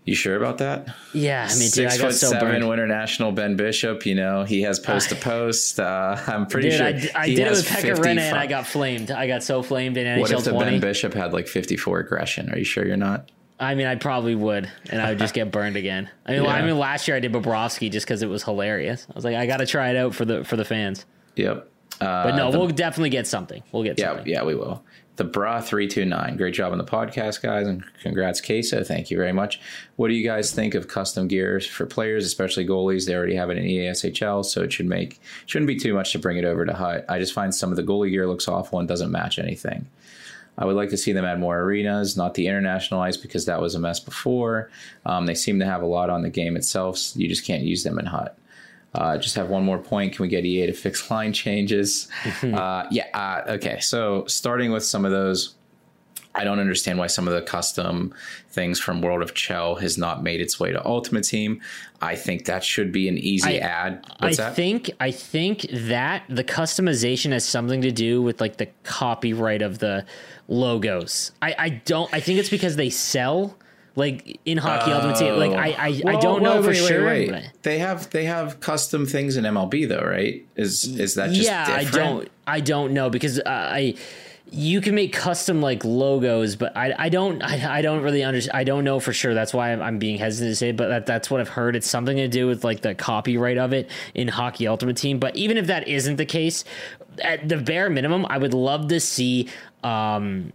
Speaker 4: You sure about that?
Speaker 3: Yeah, I mean, dude,
Speaker 4: Six
Speaker 3: I got
Speaker 4: foot
Speaker 3: so
Speaker 4: seven,
Speaker 3: burned.
Speaker 4: winter national Ben Bishop. You know he has post to post. Uh, I'm pretty
Speaker 3: Dude,
Speaker 4: sure
Speaker 3: I, d- I
Speaker 4: he
Speaker 3: did it with Pekka
Speaker 4: 50
Speaker 3: Rinne and I got flamed. I got so flamed in
Speaker 4: What
Speaker 3: NHL
Speaker 4: if the
Speaker 3: 20.
Speaker 4: Ben Bishop had like 54 aggression? Are you sure you're not?
Speaker 3: I mean, I probably would, and I would just get burned again. I mean,
Speaker 4: Yeah.
Speaker 3: I mean, last year I did Bobrovsky just because it was hilarious. I was like, I got to try it out for the for the fans.
Speaker 4: Yep. Uh,
Speaker 3: But no,
Speaker 4: the-
Speaker 3: we'll definitely get something. We'll get
Speaker 4: Yeah,
Speaker 3: something.
Speaker 4: yeah, we will. The Bra three two nine. Great job on the podcast, guys, and congrats, Queso. Thank you very much. What do you guys think of custom gears for players, especially goalies? They already have it in EASHL, so it should make shouldn't be too much to bring it over to Hut. I just find some of the goalie gear looks awful and doesn't match anything. I would like to see them add more arenas, not the international ice because that was a mess before. Um, they seem to have a lot on the game itself. So you just can't use them in Hut. Uh, just have one more point. Can we get EA to fix line changes? [LAUGHS] uh, yeah. Uh, okay. So starting with some of those, I don't understand why some of the custom things from World of Chell has not made its way to Ultimate Team. I think that should be an easy
Speaker 3: I-
Speaker 4: add. What's
Speaker 3: I
Speaker 4: that?
Speaker 3: think I think that the customization has something to do with like the copyright of the logos. I, I don't. I think it's because they sell like in hockey ultimate team. Like I I, I don't know
Speaker 4: wait,
Speaker 3: for
Speaker 4: wait,
Speaker 3: sure.
Speaker 4: wait.
Speaker 3: but-
Speaker 4: They have they have custom things in MLB though, right? Is is that just
Speaker 3: yeah,
Speaker 4: different?
Speaker 3: I don't. I don't know because uh, I. You can make custom like logos, but I, I don't I, I don't really understand. I don't know for sure. That's why I'm, I'm being hesitant to say. It, but that, that's what I've heard. It's something to do with like the copyright of it in Hockey Ultimate Team. But even if that isn't the case, at the bare minimum, I would love to see um,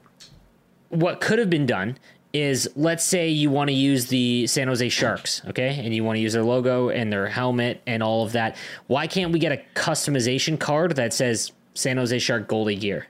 Speaker 3: what could have been done is let's say you want to use the San Jose Sharks, okay, and you want to use their logo and their helmet and all of that. Why can't we get a customization card that says San Jose Shark goalie gear?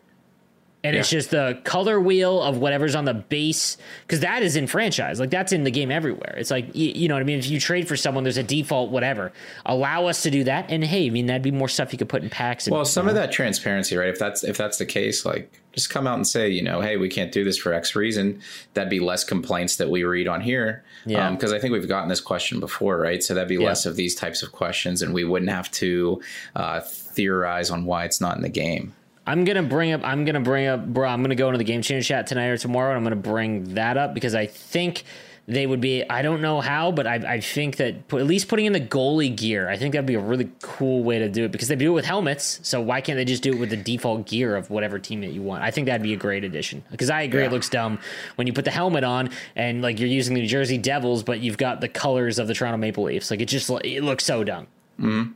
Speaker 3: And it's just the color wheel of whatever's on the base, because that is in franchise. Like that's in the game everywhere. It's like you, you know what I mean. If you trade for someone, there's a default whatever. Allow us to do that, and hey, I mean that'd be more stuff you could put in packs. And,
Speaker 4: Well, some of that transparency, right? If that's if that's the case, like just come out and say, you know, hey, we can't do this for X reason. That'd be less complaints that we read on here.
Speaker 3: Yeah.
Speaker 4: Because I think we've gotten this question before, right? So that'd be
Speaker 3: Yeah.
Speaker 4: less of these types of questions, and we wouldn't have to uh, theorize on why it's not in the game.
Speaker 3: I'm gonna bring up. I'm gonna bring up, bro. I'm gonna go into the game changer chat tonight or tomorrow, and I'm gonna bring that up because I think they would be. I don't know how, but I, I think that pu- at least putting in the goalie gear, I think that'd be a really cool way to do it because they do it with helmets. So why can't they just do it with the default gear of whatever team that you want? I think that'd be a great addition because I agree it looks dumb when you put the helmet on and like you're using the New Jersey Devils, but you've got the colors of the Toronto Maple Leafs. Like it just it looks so dumb. Mm-hmm.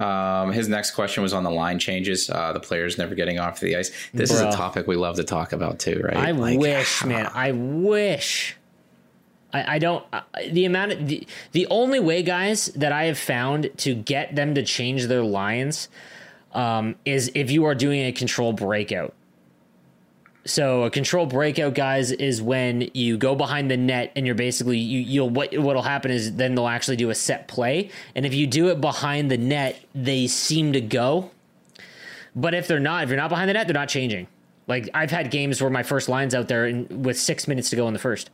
Speaker 4: Um, his next question was on the line changes, uh, the players never getting off the ice. This is a topic we love to talk about too, right?
Speaker 3: I
Speaker 4: Like,
Speaker 3: wish, [SIGHS] man. I wish. I, I don't. I, the amount of the, the only way, guys, that I have found to get them to change their lines um, is if you are doing a control breakout. So a control breakout, guys, is when you go behind the net and you're basically you you'll what what'll happen is then they'll actually do a set play, and if you do it behind the net, they seem to go. But if they're not, if you're not behind the net, they're not changing. Like I've had games where my first line's out there and with six minutes to go in the first.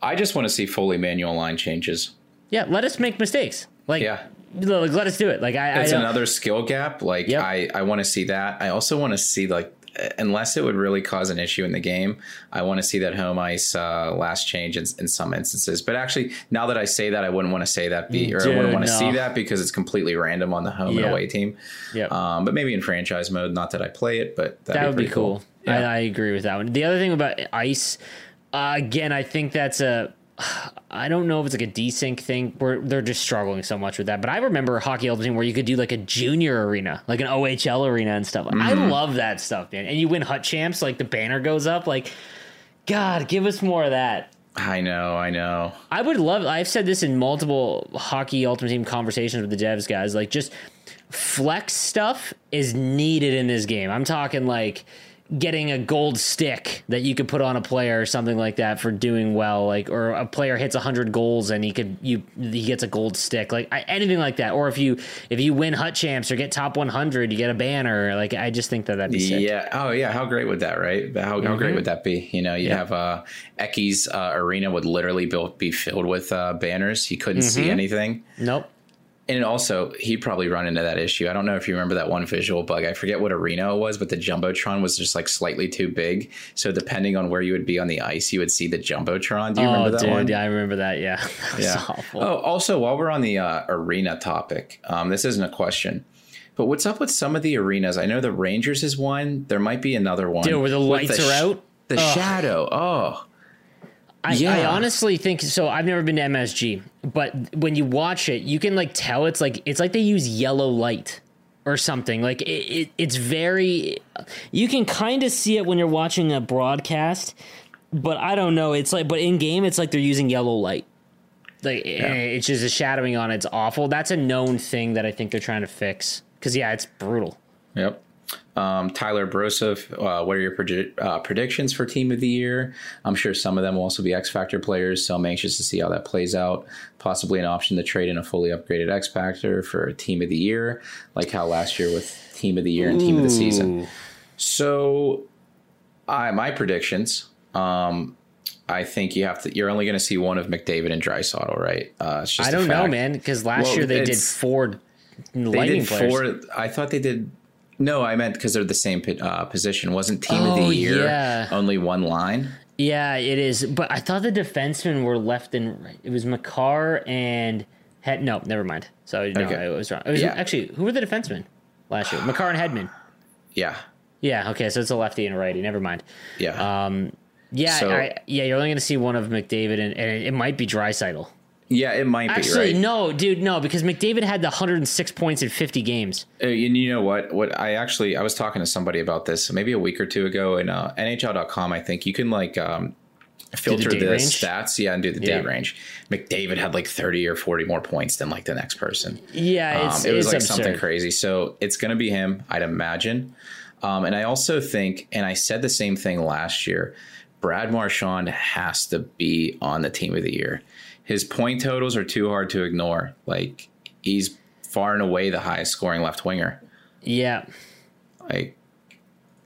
Speaker 4: I just want to see fully manual line changes.
Speaker 3: Yeah, let us make mistakes. Like,
Speaker 4: Yeah.
Speaker 3: like, let us do it. Like I,
Speaker 4: it's
Speaker 3: I
Speaker 4: another skill gap. Like
Speaker 3: Yep.
Speaker 4: I, I want to see that. I also want to see like, unless it would really cause an issue in the game, I want to see that home ice uh, last change in, in some instances. But actually, now that I say that, I wouldn't want to say that be, or I wouldn't want to
Speaker 3: no.
Speaker 4: see that because it's completely random on the home
Speaker 3: Yeah.
Speaker 4: and away team.
Speaker 3: Yep.
Speaker 4: Um, but maybe in franchise mode. Not that I play it, but that'd
Speaker 3: that would be
Speaker 4: pretty
Speaker 3: cool.
Speaker 4: Yeah.
Speaker 3: I, I agree with that one. The other thing about ice, uh, again, I think that's a. I don't know if it's like a desync thing where they're just struggling so much with that. But I remember hockey ultimate team where you could do like a junior arena, like an OHL arena and stuff. I
Speaker 4: Mm-hmm.
Speaker 3: love that stuff, man. And you win hut champs, like the banner goes up. Like, God, give us more of that.
Speaker 4: I know, I know.
Speaker 3: I would love. I've said this in multiple hockey ultimate team conversations with the devs guys. Like, just flex stuff is needed in this game. I'm talking like getting a gold stick that you could put on a player or something like that for doing well like or a player hits 100 goals and he could you he gets a gold stick like I, anything like that or if you if you win hut champs or get top 100 you get a banner like i just think that that'd be sick.
Speaker 4: Yeah. Oh, yeah. How great would that, right? How, how great would that be? You know, you
Speaker 3: Yeah.
Speaker 4: have uh, Eki's uh, arena would literally be, be filled with uh, banners. He couldn't see anything.
Speaker 3: nope
Speaker 4: And also, he'd probably run into that issue. I don't know if you remember that one visual bug. I forget what arena it was, but the jumbotron was just like slightly too big. So depending on where you would be on the ice, you would see the jumbotron. Do you
Speaker 3: oh
Speaker 4: remember that
Speaker 3: dude
Speaker 4: one?
Speaker 3: yeah i remember that yeah [LAUGHS] that
Speaker 4: Yeah.
Speaker 3: awful
Speaker 4: Oh, also, while we're on the uh, arena topic, um, this isn't a question, but what's up with some of the arenas? I know the Rangers is one. There might be another one.
Speaker 3: Dude, where the lights
Speaker 4: sh-
Speaker 3: are out?
Speaker 4: The shadow. Oh,
Speaker 3: I, I honestly think so. I've never been to MSG, but when you watch it, you can like tell it's like it's like they use yellow light or something. Like it, it it's very. You can kind of see it when you're watching a broadcast, but I don't know. It's like, but in game, it's like they're using yellow light. Like eh, it's just a shadowing on. It's awful. That's a known thing that I think they're trying to fix. Because yeah, it's brutal.
Speaker 4: Yep. Um, Tyler Broseph, uh, what are your predi- uh, predictions for Team of the Year? I'm sure some of them will also be X Factor players, so I'm anxious to see how that plays out. Possibly an option to trade in a fully upgraded X Factor for a Team of the Year, like how last year with Team of the Year and Team of the Season. So, I my predictions. Um, I think you have to. You're only going to see one of McDavid and Draisaitl, right? Uh,
Speaker 3: I don't know, man. Because last
Speaker 4: Well,
Speaker 3: year they did four
Speaker 4: They
Speaker 3: lightning
Speaker 4: did
Speaker 3: players.
Speaker 4: four. I thought they did. No, I meant because they're the same uh, position. Wasn't team of
Speaker 3: Oh,
Speaker 4: the year
Speaker 3: yeah.
Speaker 4: only one line?
Speaker 3: Yeah, it is. But I thought the defensemen were left and right. It was Makar and Head. No, never mind. So no,
Speaker 4: Okay.
Speaker 3: I was wrong. It was
Speaker 4: Yeah.
Speaker 3: actually who were the defensemen last year? Makar and Hedman.
Speaker 4: Yeah,
Speaker 3: Yeah. Okay. So it's a lefty and a righty. Never mind.
Speaker 4: yeah,
Speaker 3: Um. Yeah.
Speaker 4: So-
Speaker 3: I, yeah. You're only going to see one of McDavid, and, and it might be Draisaitl.
Speaker 4: Yeah. It might
Speaker 3: Actually,
Speaker 4: be right.
Speaker 3: no, dude, no, because McDavid had the 106 points in 50 games.
Speaker 4: Uh, and you know what? What I actually I was talking to somebody about this maybe a week or two ago in uh, NHL.com. I think you can like um, filter
Speaker 3: date
Speaker 4: the stats, yeah, and do the
Speaker 3: Yeah.
Speaker 4: date range. McDavid had like thirty or forty more points than like the next person.
Speaker 3: Yeah, it's,
Speaker 4: Um, it was like
Speaker 3: absurd.
Speaker 4: something crazy. So it's going to be him, I'd imagine. Um, and I also think, and I said the same thing last year, Brad Marchand has to be on the team of the year. His point totals are too hard to ignore. Like he's far and away the highest scoring left winger.
Speaker 3: Yeah.
Speaker 4: Like,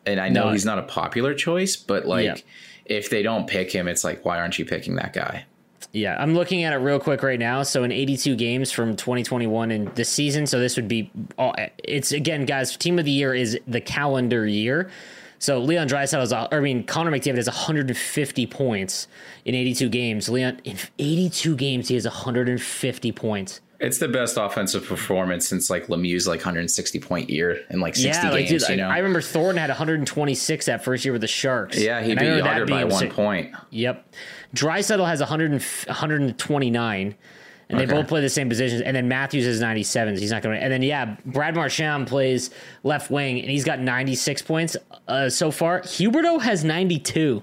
Speaker 4: and I know
Speaker 3: No,
Speaker 4: he's not a popular choice, but like,
Speaker 3: Yeah.
Speaker 4: if they don't pick him, it's like, why aren't you picking that guy?
Speaker 3: Yeah, I'm looking at it real quick right now. So in 82 games from 2021 in this season, so this would be all, it's again, guys. Team of the year is the calendar year. So Leon Draisaitl is, I mean, Connor McDavid has 150 points in 82 games. Leon in 82 games he has 150 points.
Speaker 4: It's the best offensive performance since like Lemieux's like 160 point year in like 60
Speaker 3: yeah, like
Speaker 4: games.
Speaker 3: dude,
Speaker 4: you
Speaker 3: I,
Speaker 4: know,
Speaker 3: I remember Thornton had 126 that first year with the Sharks.
Speaker 4: yeah, he
Speaker 3: And I
Speaker 4: beat Jagr by
Speaker 3: being
Speaker 4: one
Speaker 3: sick.
Speaker 4: point.
Speaker 3: Yep. Draisaitl has 100 129, and they
Speaker 4: Okay.
Speaker 3: both play the same positions. And then Matthews is 97. So he's not going to. And then, yeah, Brad Marchand plays left wing, and he's got 96 points uh, so far. Huberdeau has 92.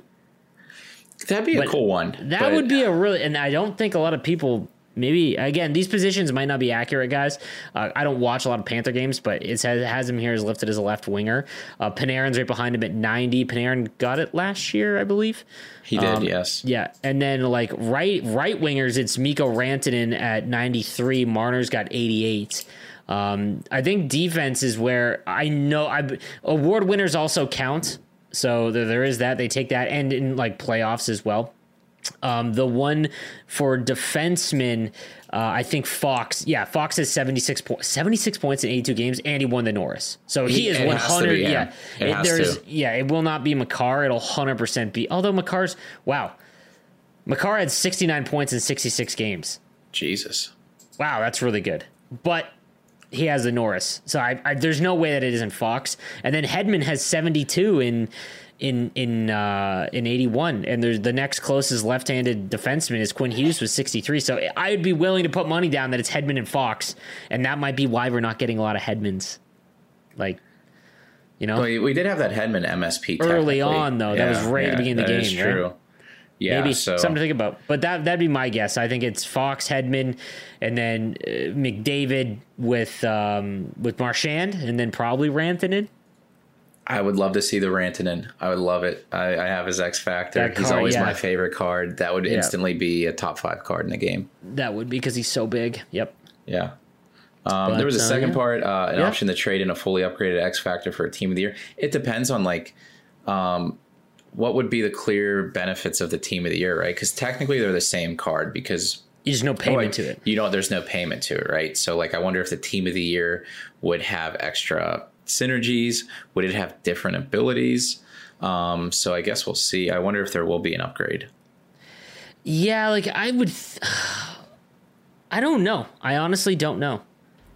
Speaker 4: That'd be a cool one.
Speaker 3: That
Speaker 4: but-
Speaker 3: would be a really. And I don't think a lot of people. Maybe again, these positions might not be accurate, guys. Uh, I don't watch a lot of Panther games, but it has, it has him here as listed as a left winger. Uh, Panarin's right behind him at ninety. Panarin got it last year, I believe.
Speaker 4: He did,
Speaker 3: Um,
Speaker 4: yes.
Speaker 3: Yeah, and then like right right wingers, it's Mikko Rantanen at 93. Marner's got 88. Um, I think defense is where I know I award winners also count. So there, there is that they take that and in like playoffs as well. Um, the one for defensemen, uh, I think Fox. Yeah, Fox has 76, po- 76 points in 82 games, and he won the Norris. So he,
Speaker 4: He-
Speaker 3: is
Speaker 4: it has to
Speaker 3: 100.
Speaker 4: be him.
Speaker 3: Yeah,
Speaker 4: It
Speaker 3: there's
Speaker 4: to.
Speaker 3: yeah, it will not be Makar. It'll 100% be. Although Makar's wow, Makar had 69 points in 66 games.
Speaker 4: Jesus.
Speaker 3: Wow, that's really good. But he has the Norris, so I, I there's no way that it isn't Fox. And then Hedman has 72 in in in uh, in 81, and there's the next closest left-handed defenseman is Quinn Hughes with 63. So I'd be willing to put money down that it's Hedman and Fox, and that might be why we're not getting a lot of Hedmans. Like, you know,
Speaker 4: Well, we- did have that Hedman MSP
Speaker 3: Early on, though. That was right at the beginning of the
Speaker 4: is
Speaker 3: game, right?
Speaker 4: True. Yeah,
Speaker 3: maybe
Speaker 4: so
Speaker 3: something to think about. But that that'd be my guess. I think it's Fox, Hedman, and then uh, McDavid with um, with Marchand, and then probably Rantanen.
Speaker 4: I would love to see the Rantanen. I would love it. I, I have his X Factor.
Speaker 3: That
Speaker 4: He's
Speaker 3: card,
Speaker 4: always
Speaker 3: yeah.
Speaker 4: my favorite card. That would
Speaker 3: Yeah.
Speaker 4: instantly be a top five card in the game.
Speaker 3: That would be because he's so big. Yep.
Speaker 4: Yeah. Um,
Speaker 3: But,
Speaker 4: there was a
Speaker 3: uh,
Speaker 4: second
Speaker 3: yeah.
Speaker 4: part, uh, an option to trade in a fully upgraded X Factor for a team of the year. It depends on like, um, what would be the clear benefits of the team of the year, right? Because technically they're the same card because
Speaker 3: There's no payment
Speaker 4: like,
Speaker 3: to it.
Speaker 4: You know, there's no payment to it, right? So like, I wonder if the team of the year would have extra synergies. Would it have different abilities? Um, so I guess we'll see. I wonder if there will be an upgrade.
Speaker 3: Yeah, like I would. Th- [SIGHS] I don't know. I honestly don't know.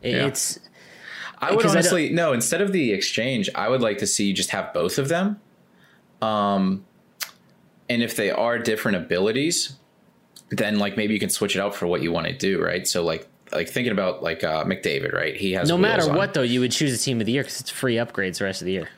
Speaker 3: It-
Speaker 4: Yeah.
Speaker 3: It's
Speaker 4: I would
Speaker 3: Because I
Speaker 4: honestly no. Instead of the exchange, I would like to see you just have both of them. Um, and if they are different abilities, then like maybe you can switch it out for what you want to do, right? So like like thinking about like uh, McDavid, right? He has
Speaker 3: no matter what though. You would choose a team of the year because it's free upgrades the rest of the year,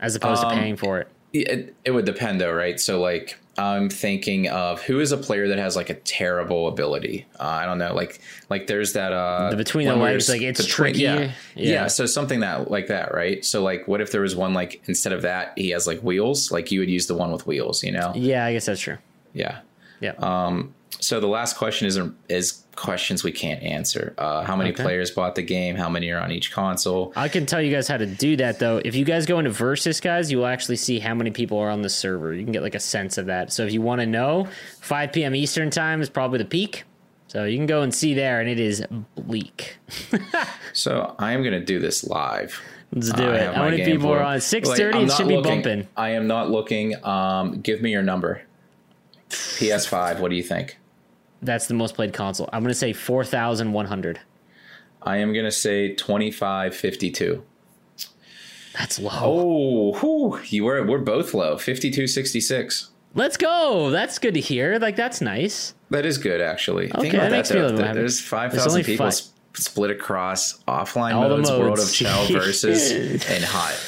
Speaker 3: as opposed
Speaker 4: Um,
Speaker 3: to paying for it.
Speaker 4: It, it would depend though, right? So like I'm thinking of who is a player that has like a terrible ability. Uh, I don't know, like like there's that uh
Speaker 3: The between the legs, like, it's
Speaker 4: between-
Speaker 3: tricky.
Speaker 4: Yeah.
Speaker 3: Yeah.
Speaker 4: yeah, So something that like that, right? So like, what if there was one like instead of that he has like wheels? Like you would use the one with wheels, you know?
Speaker 3: Yeah, I guess that's true.
Speaker 4: Yeah.
Speaker 3: Yeah.
Speaker 4: Um, so the last question is is questions we can't answer. Uh, how many
Speaker 3: Okay.
Speaker 4: players bought the game? How many are on each console?
Speaker 3: I can tell you guys how to do that though. If you guys go into Versus, guys, you will actually see how many people are on the server. You can get like a sense of that. So if you want to know, 5 p.m. Eastern time is probably the peak. So you can go and see there, and it is bleak. [LAUGHS]
Speaker 4: So I am going to do this live.
Speaker 3: Let's do
Speaker 4: I
Speaker 3: it. How many people are on? Six
Speaker 4: Like,
Speaker 3: thirty. It
Speaker 4: not
Speaker 3: should be bumping.
Speaker 4: I am not looking. Um, give me your number. PS5. What do you think?
Speaker 3: That's the most played console. I'm gonna say four thousand one hundred.
Speaker 4: I am going to say 2552.
Speaker 3: That's low.
Speaker 4: Oh, whew, you were we're both low. 5266.
Speaker 3: Let's go. That's good to hear. Like that's nice.
Speaker 4: That is good actually.
Speaker 3: Okay,
Speaker 4: Think
Speaker 3: that
Speaker 4: about that
Speaker 3: makes me a
Speaker 4: though.
Speaker 3: little
Speaker 4: There-
Speaker 3: happy.
Speaker 4: There's
Speaker 3: There's
Speaker 4: 5,000 people
Speaker 3: five.
Speaker 4: sp- split across offline
Speaker 3: All the
Speaker 4: modes, World of
Speaker 3: modes.
Speaker 4: Shell [LAUGHS] versus and hot.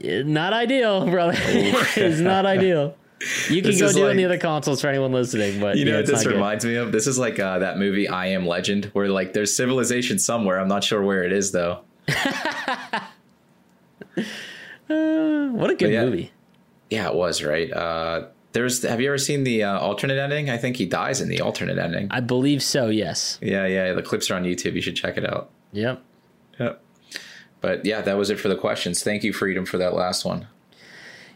Speaker 3: Not ideal, brother. [LAUGHS] it's not ideal. [LAUGHS] You can
Speaker 4: This
Speaker 3: go do it on
Speaker 4: like-
Speaker 3: the other consoles for anyone listening, but
Speaker 4: You know
Speaker 3: yeah,
Speaker 4: what this
Speaker 3: not good.
Speaker 4: reminds me of? This is like uh, that movie I Am Legend, where like there's civilization somewhere. I'm not sure where it is though. [LAUGHS]
Speaker 3: What a good
Speaker 4: yeah.
Speaker 3: movie.
Speaker 4: Yeah, it was right. Uh, there's. Have you ever seen the uh, alternate ending? I think he dies in the alternate ending.
Speaker 3: I believe so. Yes.
Speaker 4: yeah, yeah. The clips are on YouTube. You should check it out.
Speaker 3: Yep.
Speaker 4: Yep. But yeah, that was it for the questions. Thank you, Freedom, for that last one.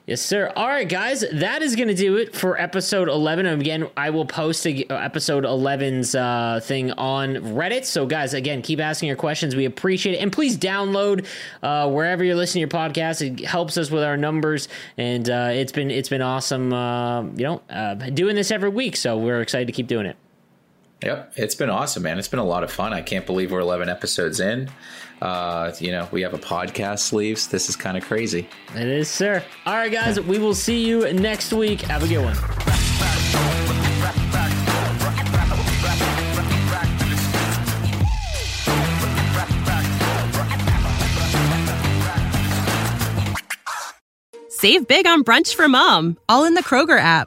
Speaker 3: Yes, sir. All right, guys, that is going to do it for episode 11. And again, I will post a, uh, episode 11's uh, thing on Reddit. So, guys, again, keep asking your questions. We appreciate it. And please download uh, wherever you're listening to your podcast. It helps us with our numbers. And uh, it's been it's been awesome, uh, you know, uh, doing this every week. So we're excited to keep doing it.
Speaker 4: Yep, it's been awesome, man. It's been a lot of fun. I can't believe we're 11 episodes in. Uh, you know, we have a podcast sleeves. This is kind of crazy.
Speaker 3: It is, sir. All right, guys, we will see you next week. Have a good one.
Speaker 5: Save big on brunch for mom, all in the Kroger app.